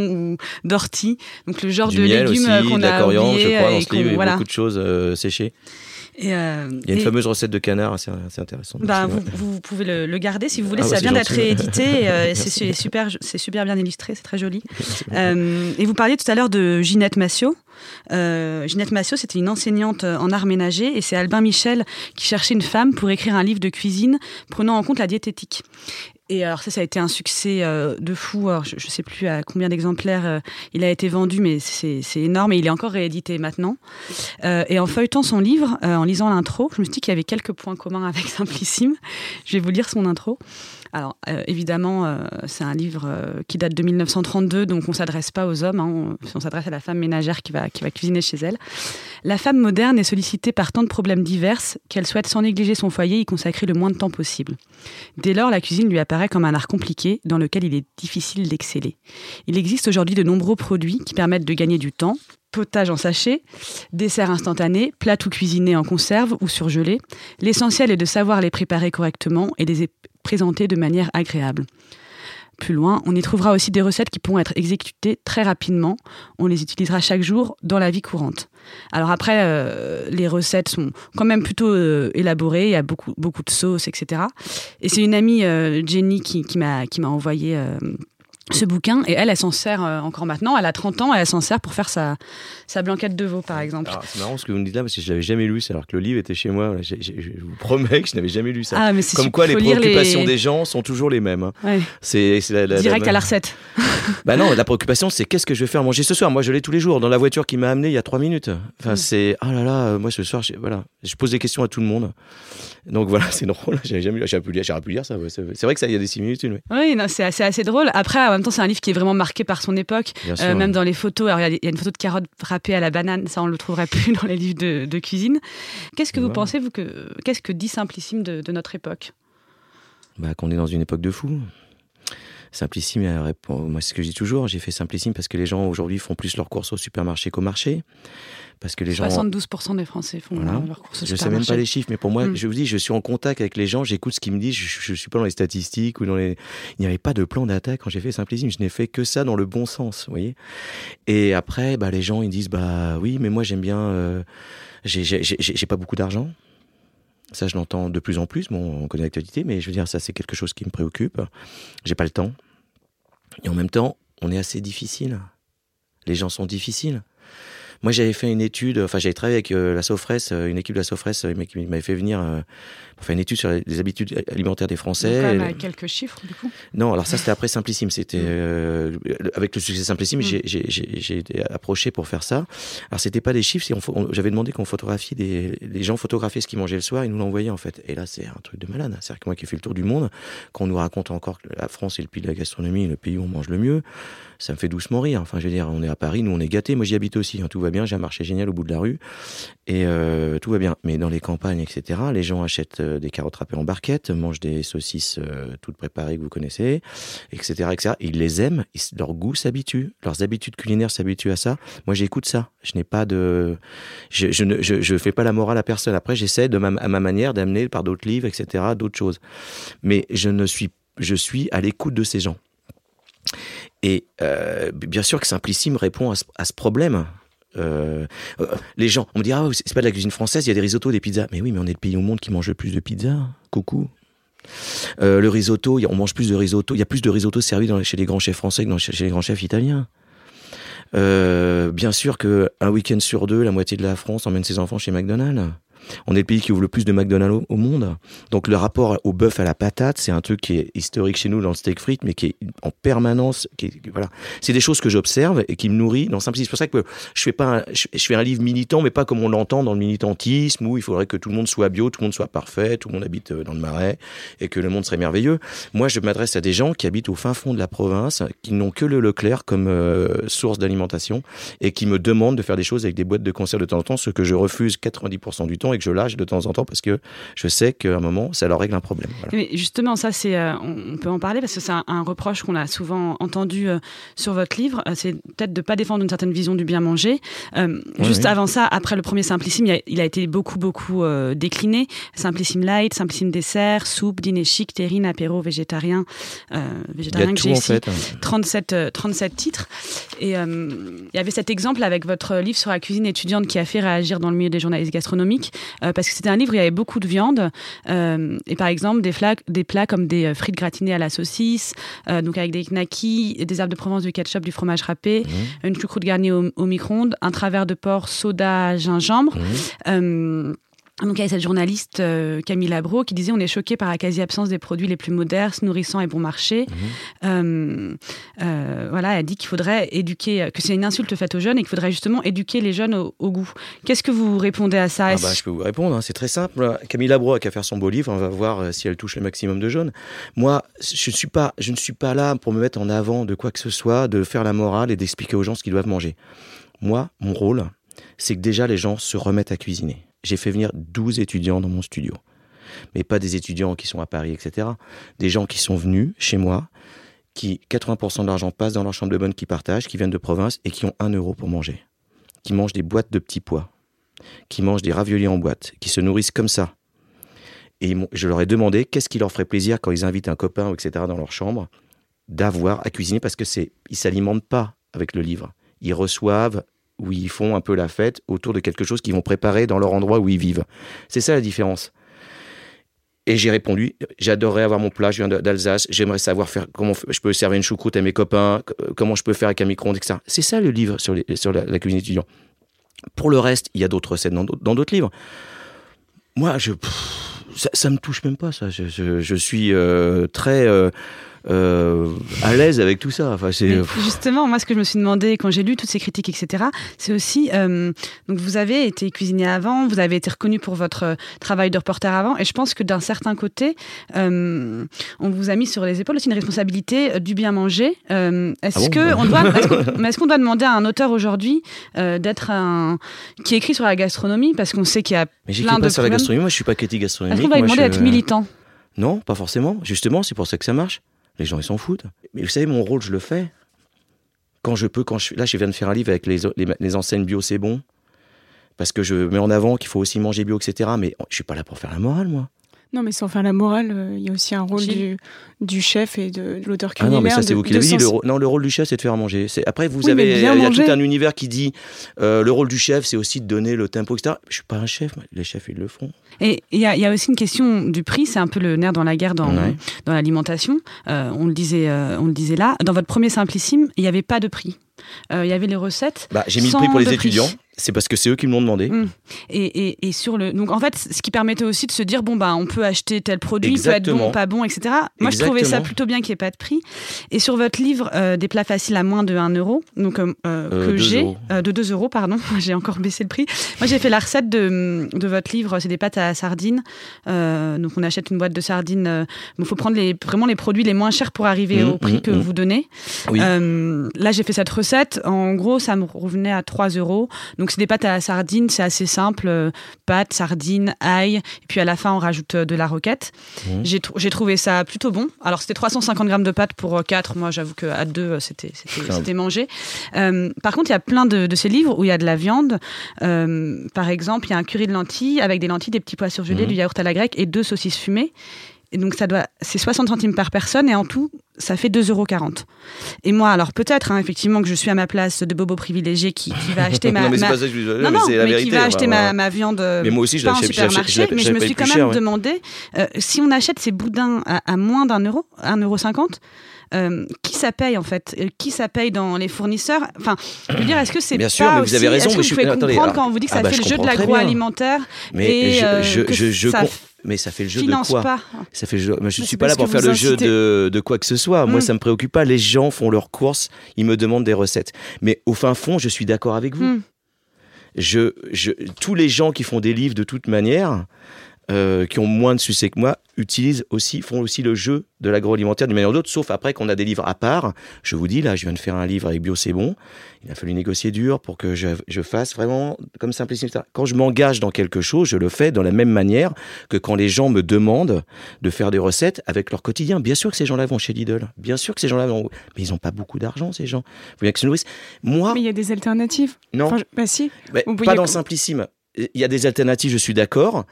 ou d'ortie, donc le genre du de miel légumes euh, qu'on a coriandre, oublié je crois, dans et ce qu'on- livre, et voilà. beaucoup de choses euh, séchées. Et, euh, Il y a une et- fameuse recette de canard assez, assez intéressante. bah, vous, pouvez le, le garder si vous voulez, Ah ça ouais, vient d'être réédité, euh, c'est super, super bien illustré, c'est très joli. Euh, et vous parliez tout à l'heure de Ginette Massiot. Euh, Ginette Massiot, c'était une enseignante en art ménager et c'est Albin Michel qui cherchait une femme pour écrire un livre de cuisine prenant en compte la diététique. Et alors ça, ça a été un succès euh, de fou. Je ne sais plus à combien d'exemplaires euh, il a été vendu, mais c'est énorme et il est encore réédité maintenant. Euh, et en feuilletant son livre, en lisant l'intro, je me suis dit qu'il y avait quelques points communs avec Simplissime. Je vais vous lire son intro. Alors, euh, évidemment, euh, c'est un livre euh, qui date de 1932, donc on ne s'adresse pas aux hommes, hein, on, s'adresse à la femme ménagère qui va, cuisiner chez elle. La femme moderne est sollicitée par tant de problèmes divers qu'elle souhaite sans négliger son foyer y consacrer le moins de temps possible. Dès lors, la cuisine lui apparaît comme un art compliqué dans lequel il est difficile d'exceller. Il existe aujourd'hui de nombreux produits qui permettent de gagner du temps, potage en sachet, dessert instantané, plats tout cuisinés en conserve ou surgelés. L'essentiel est de savoir les préparer correctement et les présenter de manière agréable. Plus loin, on y trouvera aussi des recettes qui pourront être exécutées très rapidement. On les utilisera chaque jour dans la vie courante. Alors après, euh, les recettes sont quand même plutôt euh, élaborées. Il y a beaucoup, de sauces, etc. Et c'est une amie, euh, Jenny, qui, m'a envoyé ce bouquin et elle, elle s'en sert euh, encore maintenant. Elle a 30 ans, elle s'en sert pour faire sa, sa blanquette de veau, par exemple. c'est marrant ce que vous me dites là parce que je l'avais jamais lu, alors que le livre était chez moi. Je, vous promets que je n'avais jamais lu ça. Ah, Comme quoi, les préoccupations des gens sont toujours les mêmes. Hein. C'est direct à la recette. bah non, la préoccupation, c'est qu'est-ce que je vais faire manger ce soir? Moi, je l'ai tous les jours dans la voiture qui m'a amené il y a trois minutes. Enfin, mm. c'est oh là là, moi ce soir, voilà, je pose des questions à tout le monde. Donc voilà, c'est drôle. J'avais jamais lu, j'aurais pu, lire ça. C'est vrai que ça, il y a des similitudes. Oui, non, c'est assez, assez drôle. Après, même temps, c'est un livre qui est vraiment marqué par son époque, euh, même dans les photos. Alors, il y, a une photo de carotte râpée à la banane, ça on le trouverait plus dans les livres de, cuisine. Qu'est-ce que vous pensez, vous, que qu'est-ce que dit Simplissime de, notre époque? Bah, Qu'on est dans une époque de fou. Simplissime, moi c'est ce que je dis toujours, j'ai fait Simplissime parce que les gens aujourd'hui font plus leurs courses au supermarché qu'au marché. Parce que les 72% des Français font leurs courses au supermarché. Je sais même pas les chiffres, mais pour moi, hmm. je vous dis, je suis en contact avec les gens, j'écoute ce qu'ils me disent, je, ne suis pas dans les statistiques ou dans les. Il n'y avait pas de plan d'attaque quand j'ai fait Simplissime, je n'ai fait que ça dans le bon sens, vous voyez. Et après, bah, les gens ils disent, bah oui, mais moi j'aime bien, euh, j'ai pas beaucoup d'argent. Ça, je l'entends de plus en plus. Bon, on connaît l'actualité, mais je veux dire, ça, c'est quelque chose qui me préoccupe. J'ai pas le temps. Et en même temps, on est assez difficile. Les gens sont difficiles. Moi, j'avais fait une étude, enfin, j'avais travaillé avec euh, la Sofres, euh, une équipe de la Sofres euh, qui m'avait fait venir pour faire une étude sur les habitudes alimentaires des Français. Donc, avec quelques chiffres, du coup Non, alors ça, c'était après Simplissime. C'était mm. avec le succès Simplissime, mm. j'ai été approché pour faire ça. Alors, c'était pas des chiffres, j'avais demandé qu'on photographie des les gens photographiaient ce qu'ils mangeaient le soir, ils nous l'envoyaient en fait. Et là, c'est un truc de malade. C'est-à-dire que moi qui ai fait le tour du monde, quand on nous raconte encore que la France est le pays de la gastronomie, le pays où on mange le mieux, ça me fait doucement rire. Enfin, je veux dire, on est à Paris, nous on est gâtés. Moi, j'y habite aussi. Hein, tout va bien, j'ai un marché génial au bout de la rue et euh, tout va bien. Mais dans les campagnes, etc., les gens achètent euh, des carottes râpées en barquette, mangent des saucisses euh, toutes préparées que vous connaissez, etc., etc. Ils les aiment, leur goût s'habitue, leurs habitudes culinaires s'habituent à ça. Moi, j'écoute ça. Je n'ai pas de, je, je ne, je, je, fais pas la morale à personne. Après, j'essaie de ma, à ma manière d'amener par d'autres livres, etc., d'autres choses. Mais je ne suis, je suis à l'écoute de ces gens. Et bien sûr que Simplissime répond à ce, problème. Euh, euh, les gens, on me dit ah c'est pas de la cuisine française, il y a des risottos, des pizzas. Mais oui, mais on est le pays au monde qui mange le plus de pizzas. Coucou. le risotto, on mange plus de risotto. Il y a plus de risotto servis dans, chez les grands chefs français que chez les grands chefs italiens. bien sûr que un week-end sur deux, la moitié de la France emmène ses enfants chez McDonald's. On est le pays qui ouvre le plus de McDonald's au monde. Donc le rapport au bœuf à la patate, c'est un truc qui est historique chez nous dans le steak frites, mais qui est en permanence. Qui voilà, c'est des choses que j'observe et qui me nourrit dans simplicité. C'est pour ça que je fais pas, un, je, fais un livre militant, mais pas comme on l'entend dans le militantisme où il faudrait que tout le monde soit bio, tout le monde soit parfait, tout le monde habite euh, dans le marais et que le monde serait merveilleux. Moi, je m'adresse à des gens qui habitent au fin fond de la province, qui n'ont que le Leclerc comme euh, source d'alimentation et qui me demandent de faire des choses avec des boîtes de conserve de temps en temps, ce que je refuse 90% du temps et que je lâche de temps en temps parce que je sais qu'à un moment, ça leur règle un problème. Mais justement, ça, c'est, euh, on peut en parler parce que c'est un, reproche qu'on a souvent entendu euh, sur votre livre. Euh, c'est peut-être de ne pas défendre une certaine vision du bien manger. juste avant ça, après le premier Simplissime, il a, été beaucoup, beaucoup décliné. Simplissime Light, Simplissime Dessert, soupe, dîner chic, terrine, apéro, végétarien, végétarien que j'ai ici. 37, 37 titres. Et il y avait cet exemple avec votre livre sur la cuisine étudiante qui a fait réagir dans le milieu des journalistes gastronomiques, parce que c'était un livre où il y avait beaucoup de viande. Euh, et par exemple, des, des plats comme des euh, frites gratinées à la saucisse, euh, donc avec des knackis, des herbes de Provence, du ketchup, du fromage râpé, mmh. une choucroute garnie au, micro-ondes, un travers de porc, soda, gingembre. Mmh. Donc il y a cette journaliste euh, Camille Labro qui disait on est choqué par la quasi-absence des produits les plus modernes, nourrissants et bon marché. Mhm. Euh, euh, voilà, elle dit qu'il faudrait éduquer, que c'est une insulte faite aux jeunes et qu'il faudrait justement éduquer les jeunes au, goût. Qu'est-ce que vous répondez à ça? Ah bah, Je peux vous répondre, hein, c'est très simple. Camille Labro a qu'à faire son beau livre, on va voir si elle touche le maximum de jeunes. Moi, je, suis pas, je ne suis pas là pour me mettre en avant de quoi que ce soit, de faire la morale et d'expliquer aux gens ce qu'ils doivent manger. Moi, mon rôle, c'est que déjà les gens se remettent à cuisiner j'ai fait venir 12 étudiants dans mon studio. Mais pas des étudiants qui sont à Paris, etc. Des gens qui sont venus chez moi, qui 80% de l'argent passe dans leur chambre de bonne, qui partagent, qui viennent de province et qui ont 1 euro pour manger. Qui mangent des boîtes de petits pois. Qui mangent des raviolis en boîte. Qui se nourrissent comme ça. Et je leur ai demandé qu'est-ce qui leur ferait plaisir quand ils invitent un copain, etc., dans leur chambre, d'avoir à cuisiner parce que c'est, ils s'alimentent pas avec le livre. Ils reçoivent où ils font un peu la fête autour de quelque chose qu'ils vont préparer dans leur endroit où ils vivent. C'est ça la différence. Et j'ai répondu, j'adorerais avoir mon plat, je viens d'Alsace, j'aimerais savoir faire comment je peux servir une choucroute à mes copains, comment je peux faire avec un micro-ondes, etc. C'est ça le livre sur, la, cuisine étudiante. Pour le reste, il y a d'autres recettes dans d'autres livres. Moi, je, ça, ne me touche même pas, ça. Je, suis euh, très... Euh, euh, à l'aise avec tout ça. Enfin, c'est... Justement, moi, ce que je me suis demandé quand j'ai lu toutes ces critiques, etc., c'est aussi. Euh, donc, vous avez été cuisinier avant, vous avez été reconnu pour votre euh, travail de reporter avant, et je pense que d'un certain côté, on vous a mis sur les épaules aussi une responsabilité du bien manger. est-ce ah que on doit, est-ce qu'on, doit demander à un auteur aujourd'hui d'être un qui écrit sur la gastronomie? Parce qu'on sait qu'il y a mais j'écris pas sur la gastronomie. Moi, je suis pas critique gastronomique. Est-ce qu'on va demander d'être militant? Non, pas forcément. Justement, c'est pour ça que ça marche. Les gens, ils s'en foutent. Mais vous savez, mon rôle, je le fais. Quand je peux, quand je Là, je viens de faire un livre avec les, les, enseignes bio, c'est bon. Parce que je mets en avant qu'il faut aussi manger bio, etc. Mais je suis pas là pour faire la morale, moi. Non, mais sans faire la morale, euh, il y a aussi un rôle du, du, chef et de, l'auteur culinaire. Ah non, mais ça, c'est vous qui l'avez dit. Le, non, le rôle du chef, c'est de faire manger. Après, vous avez. Il y a tout un univers qui dit euh, le rôle du chef, c'est aussi de donner le tempo, etc. Je suis pas un chef. Les chefs, ils le font. Et il y, y, a aussi une question du prix. C'est un peu le nerf dans la guerre dans, dans l'alimentation. Euh, on, le disait, on le disait là. Dans votre premier Simplissime, il n'y avait pas de prix. Il y avait les recettes. Bah, J'ai mis le prix pour les étudiants. C'est parce que c'est eux qui me l'ont demandé. Mmh. Et, et, et, sur le donc en fait ce qui permettait aussi de se dire bon bah on peut acheter tel produit il peut être bon pas bon etc. Moi je trouvais ça plutôt bien qu'il n'y ait pas de prix. Et sur votre livre euh, des plats faciles à moins de 1 euro donc euh, euh, que j'ai de 2 euros pardon j'ai encore baissé le prix. Moi j'ai fait la recette de, de votre livre c'est des pâtes à sardines donc on achète une boîte de sardines il faut prendre les vraiment les produits les moins chers pour arriver mmh, au prix mmh, que vous donnez. là j'ai fait cette recette en gros ça me revenait à 3 euros donc c'est des pâtes à la sardine, c'est assez simple, euh, pâtes, sardines, ail, et puis à la fin on rajoute euh, de la roquette. Mmh. J'ai trouvé ça plutôt bon. Alors c'était 350 grammes de pâtes pour 4, euh, moi j'avoue qu'à 2 c'était mangé. par contre il y a plein de, ces livres où il y a de la viande. par exemple il y a un curry de lentilles avec des lentilles, des petits pois surgelés, mmh. du yaourt à la grecque et deux saucisses fumées. Et donc, ça doit, c'est 60 centimes par personne et en tout, ça fait 2,40 euros. Et moi, alors peut-être, hein, effectivement, que je suis à ma place de bobo privilégié qui, qui va acheter ma. non, mais c'est pas ça que je non, non, mais, la vérité, qui va acheter ma, ma, viande. Mais moi aussi, je pas supermarché, mais je me suis quand même demandé euh, si on achète ces boudins à, moins d'un euro, 1,50 euro, euh, qui ça paye en fait? Euh, Qui ça paye dans les fournisseurs? Enfin, je veux dire, est-ce que c'est bien sûr, mais vous avez raison. Est-ce que vous pouvez comprendre quand on vous dit que ça ah bah, fait le jeu de l'agroalimentaire Mais je, je, je, mais ça fait le jeu de quoi pas. Ça fait le jeu. je ne suis pas là pour faire le jeu de, de, quoi que ce soit. Moi, mm. ça me préoccupe pas. Les gens font leurs courses, ils me demandent des recettes. Mais au fin fond, je suis d'accord avec vous. Mm. Je, je, tous les gens qui font des livres de toute manière, euh, qui ont moins de succès que moi, utilisent aussi, font aussi le jeu de l'agroalimentaire d'une manière ou d'autre, sauf après qu'on a des livres à part. Je vous dis, là, je viens de faire un livre avec Bio C'est Bon. Il a fallu négocier dur pour que je, je fasse vraiment comme simplicité. Quand je m'engage dans quelque chose, je le fais de la même manière que quand les gens me demandent de faire des recettes avec leur quotidien. Bien sûr que ces gens-là vont chez Lidl. Bien sûr que ces gens-là vont. Mais ils n'ont pas beaucoup d'argent, ces gens. Vous voyez que se nourrissent. Moi. Mais il y a des alternatives. Non. bah si. pas dans Simplissime il y a des alternatives, je suis d'accord.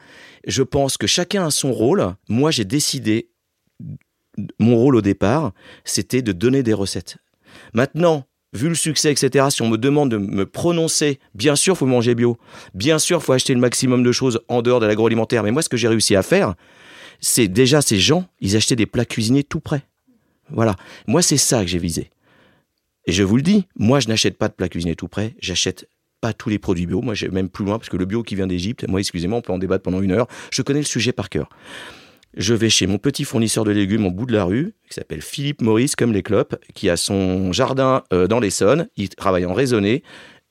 Je pense que chacun a son rôle. Moi, j'ai décidé, mon rôle au départ, c'était de donner des recettes. Maintenant, vu le succès, etc., si on me demande de me prononcer, bien sûr, faut manger bio. Bien sûr, faut acheter le maximum de choses en dehors de l'agroalimentaire. Mais moi, ce que j'ai réussi à faire, c'est déjà ces gens, ils achetaient des plats cuisinés tout prêts. Voilà. Moi, c'est ça que j'ai visé. Et je vous le dis, moi, je n'achète pas de plats cuisinés tout prêts, j'achète pas tous les produits bio. Moi, j'ai même plus loin, parce que le bio qui vient d'Égypte, moi, excusez-moi, on peut en débattre pendant une heure. Je connais le sujet par cœur. Je vais chez mon petit fournisseur de légumes au bout de la rue, qui s'appelle Philippe Maurice, comme les clopes, qui a son jardin euh, dans l'Essonne. Il travaille en raisonné.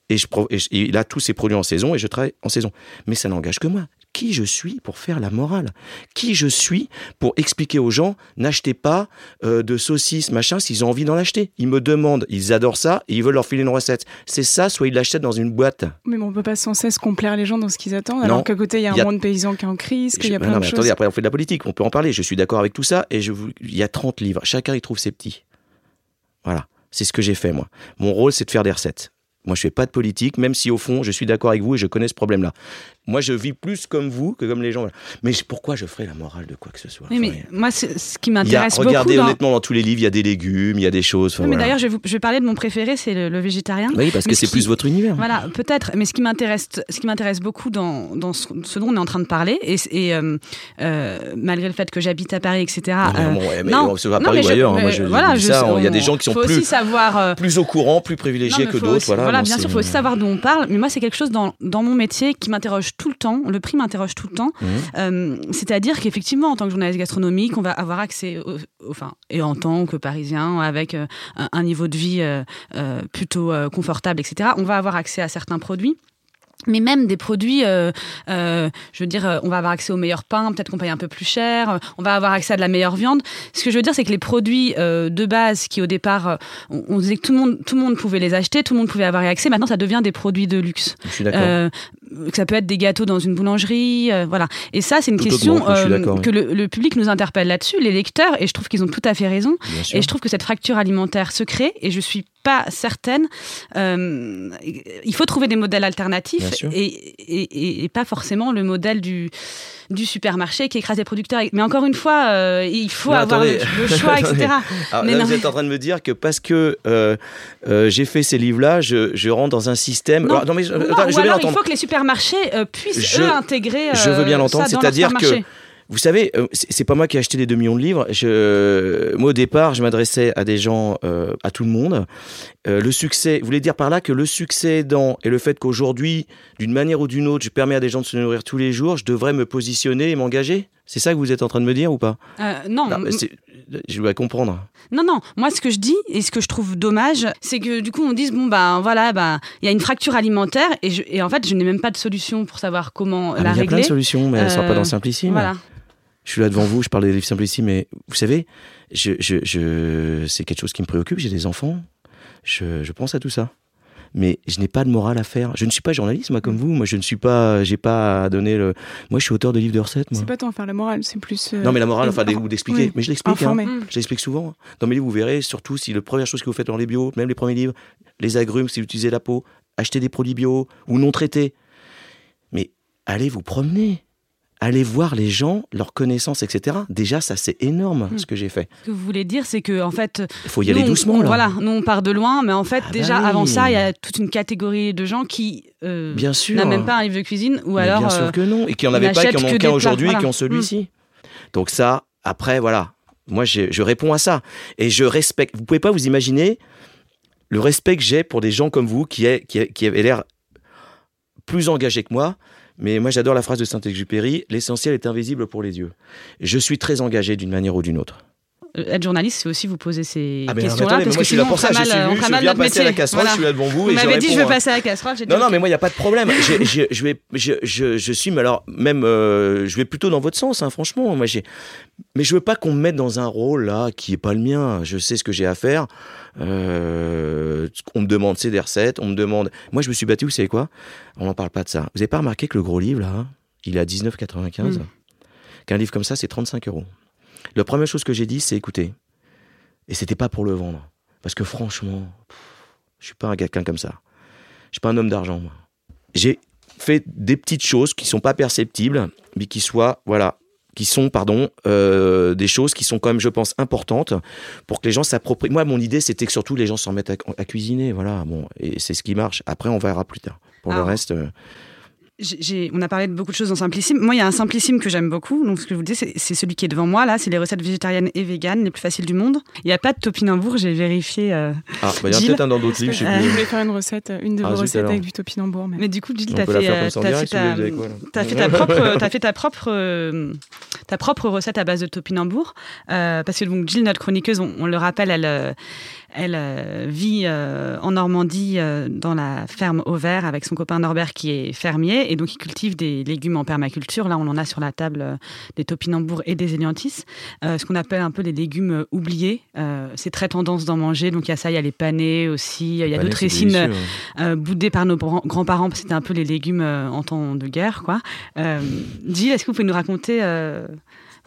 Et, et il a tous ses produits en saison et je travaille en saison. Mais ça n'engage que moi qui je suis pour faire la morale? Qui je suis pour expliquer aux gens n'achetez pas euh, de saucisses, machin, s'ils ont envie d'en acheter Ils me demandent, ils adorent ça et ils veulent leur filer une recette. C'est ça, soit ils l'achètent dans une boîte. Mais on peut pas sans cesse complaire les gens dans ce qu'ils attendent, alors qu'à côté il y a un monde paysan qui est en crise, qu'il y a plein de choses. Attendez, après on fait de la politique, on peut en parler. Je suis d'accord avec tout ça et je vous... il y a 30 livres. Chacun y trouve ses petits. Voilà, c'est ce que j'ai fait moi. Mon rôle, c'est de faire des recettes. Moi, je fais pas de politique, même si au fond, je suis d'accord avec vous et je connais ce problème-là. Moi, je vis plus comme vous que comme les gens. Mais pourquoi je ferais la morale de quoi que ce soit? Oui, mais moi, ce qui m'intéresse beaucoup. Regardez, honnêtement, dans tous les livres, il y a des légumes, il y a des choses. Oui, mais d'ailleurs, je, je, vais parler de mon préféré, c'est le, végétarien. Oui, parce que c'est plus votre univers. Voilà, peut-être. Mais ce qui m'intéresse, ce qui m'intéresse beaucoup dans, dans ce, dont on est en train de parler, et, et euh, euh, malgré le fait que j'habite à Paris, etc. Non, mais, bon, ouais, mais non, à Paris ou ailleurs. Hein, moi, je, voilà, ça. Il y a des gens qui sont plus, savoir, euh, plus au courant, plus privilégiés que d'autres. Voilà, voilà bien sûr, il faut aussi savoir d'où on parle. Mais moi, c'est quelque chose dans, dans mon métier qui m'interroge tout le temps. Le prix m'interroge tout le temps. Mmh. Euh, c'est-à-dire qu'effectivement, en tant que journaliste gastronomique, on va avoir accès, enfin, et en tant que Parisien, avec euh, un, niveau de vie euh, plutôt confortable, etc., on va avoir accès à certains produits mais même des produits, euh, euh, je veux dire, euh, on va avoir accès au meilleur pain, peut-être qu'on paye un peu plus cher, on va avoir accès à de la meilleure viande. Ce que je veux dire, c'est que les produits de base qui au départ, on, disait que tout le monde, tout le monde pouvait les acheter, tout le monde pouvait avoir accès. Maintenant, ça devient des produits de luxe. Je suis d'accord. ça peut être des gâteaux dans une boulangerie, voilà. Et ça, c'est une question que le, public nous interpelle là-dessus, les lecteurs, et je trouve qu'ils ont tout à fait raison. Et je trouve que cette fracture alimentaire se crée, et je suis pas certaine. il faut trouver des modèles alternatifs et, et, pas forcément le modèle du, du supermarché qui écrase les producteurs. Mais encore une fois, euh, il faut avoir le, choix, etc. mais vous êtes en train de me dire que parce que euh, euh, j'ai fait ces livres-là, je, je, rentre dans un système. Non, mais, je, il faut que les supermarchés puissent eux intégrer. je veux bien l'entendre, c'est-à-dire que vous savez, euh, c'est pas moi qui ai acheté les 2 millions de livres. Je, moi, au départ, je m'adressais à des gens, euh, à tout le monde. Euh, le succès, vous voulez dire par là que le succès dans et le fait qu'aujourd'hui, d'une manière ou d'une autre, je permets à des gens de se nourrir tous les jours, je devrais me positionner et m'engager? C'est ça que vous êtes en train de me dire ou pas? Non. non je dois comprendre. Non, non. Moi, ce que je dis et ce que je trouve dommage, c'est que du coup, on dise bon ben voilà, ben il y a une fracture alimentaire et, et en fait, je n'ai même pas de solution pour savoir comment ah, la régler. Il y a plein de solutions, mais elles ne sont pas dans Simplicime. Voilà je suis là devant vous, je parle des livres simples ici, mais vous savez, je, je, je c'est quelque chose qui me préoccupe. J'ai des enfants, je, je, pense à tout ça. Mais je n'ai pas de morale à faire. Je ne suis pas journaliste, moi, comme vous. Moi, je ne suis pas, j'ai pas à donner le. Moi, je suis auteur de livres de recettes. C'est pas tant faire la morale, c'est plus. Euh, non, mais la morale, enfin, ou d'expliquer. Mais je l'explique. Hein. Je l'explique souvent. Dans mes livres, vous verrez, surtout si la première chose que vous faites dans les bio, même les premiers livres, les agrumes, si vous utilisez la peau, achetez des produits bio ou non traités. Mais allez vous promener aller voir les gens, leurs connaissances, etc. Déjà, ça c'est énorme hmm. ce que j'ai fait. Ce que vous voulez dire, c'est que en fait, il faut y aller doucement. là. Voilà, nous on part de loin, mais en fait ah déjà bah avant ça, il y a toute une catégorie de gens qui euh, bien sûr n'a même pas un livre de cuisine ou alors bien sûr euh, que non et qui en avaient pas, qui en ont qu'un aujourd'hui, qui ont celui-ci. Hmm. Donc ça, après voilà, moi je réponds à ça et je respecte. Vous pouvez pas vous imaginer le respect que j'ai pour des gens comme vous qui, est, qui, qui avaient l'air plus engagés que moi mais moi, j'adore la phrase de Saint-Exupéry l'essentiel est invisible pour les yeux. Je suis très engagé d'une manière ou d'une autre. Euh, être journaliste, c'est aussi vous poser ces ah questions-là. parce que je suis là pour ça, mal, je, suis je viens passer à la casserole, je suis là devant vous. Vous m'avez dit je veux passer à la casserole. Non, non, mais moi, il n'y a pas de problème. je, je, je, vais, je, je, je suis, mais alors, même, euh, je vais plutôt dans votre sens, hein, franchement. Moi, j'ai, mais je veux pas qu'on me mette dans un rôle là qui est pas le mien. Je sais ce que j'ai à faire. Euh, on me demande, c'est des recettes. On me demande. Moi, je me suis battu, vous savez quoi? On n'en parle pas de ça. Vous avez pas remarqué que le gros livre, là, il est à 19,95 mm. Qu'un livre comme ça, c'est 35 euros. La première chose que j'ai dit, c'est écoutez, et c'était pas pour le vendre, parce que franchement, je suis pas un quelqu'un comme ça. Je suis pas un homme d'argent. J'ai fait des petites choses qui sont pas perceptibles, mais qui soient, voilà, qui sont, pardon, euh, des choses qui sont quand même, je pense, importantes pour que les gens s'approprient. Moi, mon idée, c'était que surtout les gens s'en mettent à, cuisiner, voilà. Bon, et c'est ce qui marche. Après, on verra plus tard. Pour le reste. Euh, on a parlé de beaucoup de choses dans Simplissime. Moi, il y a un Simplissime que j'aime beaucoup. Donc, ce que je vous dis, c'est celui qui est devant moi. Là, c'est les recettes végétariennes et véganes les plus faciles du monde. Il n'y a pas de topinambour. J'ai vérifié. Euh, ah, bah, il y a peut-être un dans d'autres livres. Je, euh, voulais faire une recette, une de ah, vos recettes avec du topinambour. Mais... mais du coup, Gilles, t'as fait, euh, as fait, ta, as fait ta propre, as fait ta propre, euh, ta propre recette à base de topinambour. parce que donc, Gilles, notre chroniqueuse, on, on le rappelle, elle elle euh, vit euh, en Normandie euh, dans la ferme Auvert avec son copain Norbert qui est fermier et donc il cultive des légumes en permaculture. Là, on en a sur la table des topinambours et des éliantis, ce qu'on appelle un peu les légumes oubliés. c'est très tendance d'en manger, donc il y a ça, il y a les panés aussi, il y a d'autres récines boudées par nos grands-parents, c'était un peu les légumes en temps de guerre. quoi. Gilles, est-ce que vous pouvez nous raconter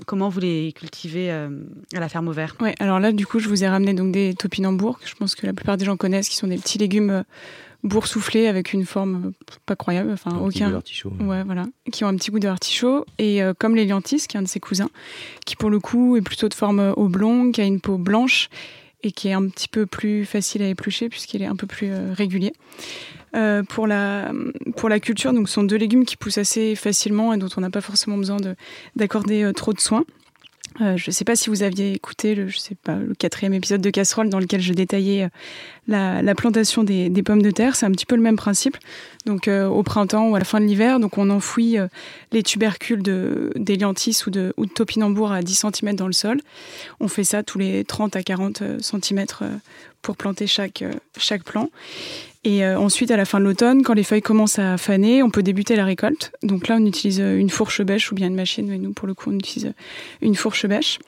comment vous les cultivez euh, à la ferme au vert Oui, alors là, du coup, je vous ai ramené donc des topinambours, que je pense que la plupart des gens connaissent, qui sont des petits légumes euh, boursouflés avec une forme pas croyable, enfin Un petit aucun. goût. Ouais, voilà, qui ont un petit goût d'artichaut et euh, comme l'hélianthus, qui est un de ses cousins, qui pour le coup est plutôt de forme euh, oblongue, qui a une peau blanche et qui est un petit peu plus facile à éplucher puisqu'il est un peu plus euh, régulier. Euh, pour la pour la culture, donc ce sont deux légumes qui poussent assez facilement et dont on n'a pas forcément besoin de d'accorder euh, trop de soins. Euh, je ne sais pas si vous aviez écouté le, je sais pas, le quatrième épisode de Casserole dans lequel je détaillais la, la plantation des, des pommes de terre. C'est un petit peu le même principe. Donc au printemps ou à la fin de l'hiver, on enfouit les tubercules de d'hélianthus ou de, ou de topinambour à 10 cm dans le sol. On fait ça tous les 30 à 40 cm pour planter chaque, chaque plant. Et euh, ensuite, à la fin de l'automne, quand les feuilles commencent à faner, on peut débuter la récolte. Donc là, on utilise euh, une fourche bêche ou bien une machine, mais nous, pour le coup, on utilise euh, une fourche bêche.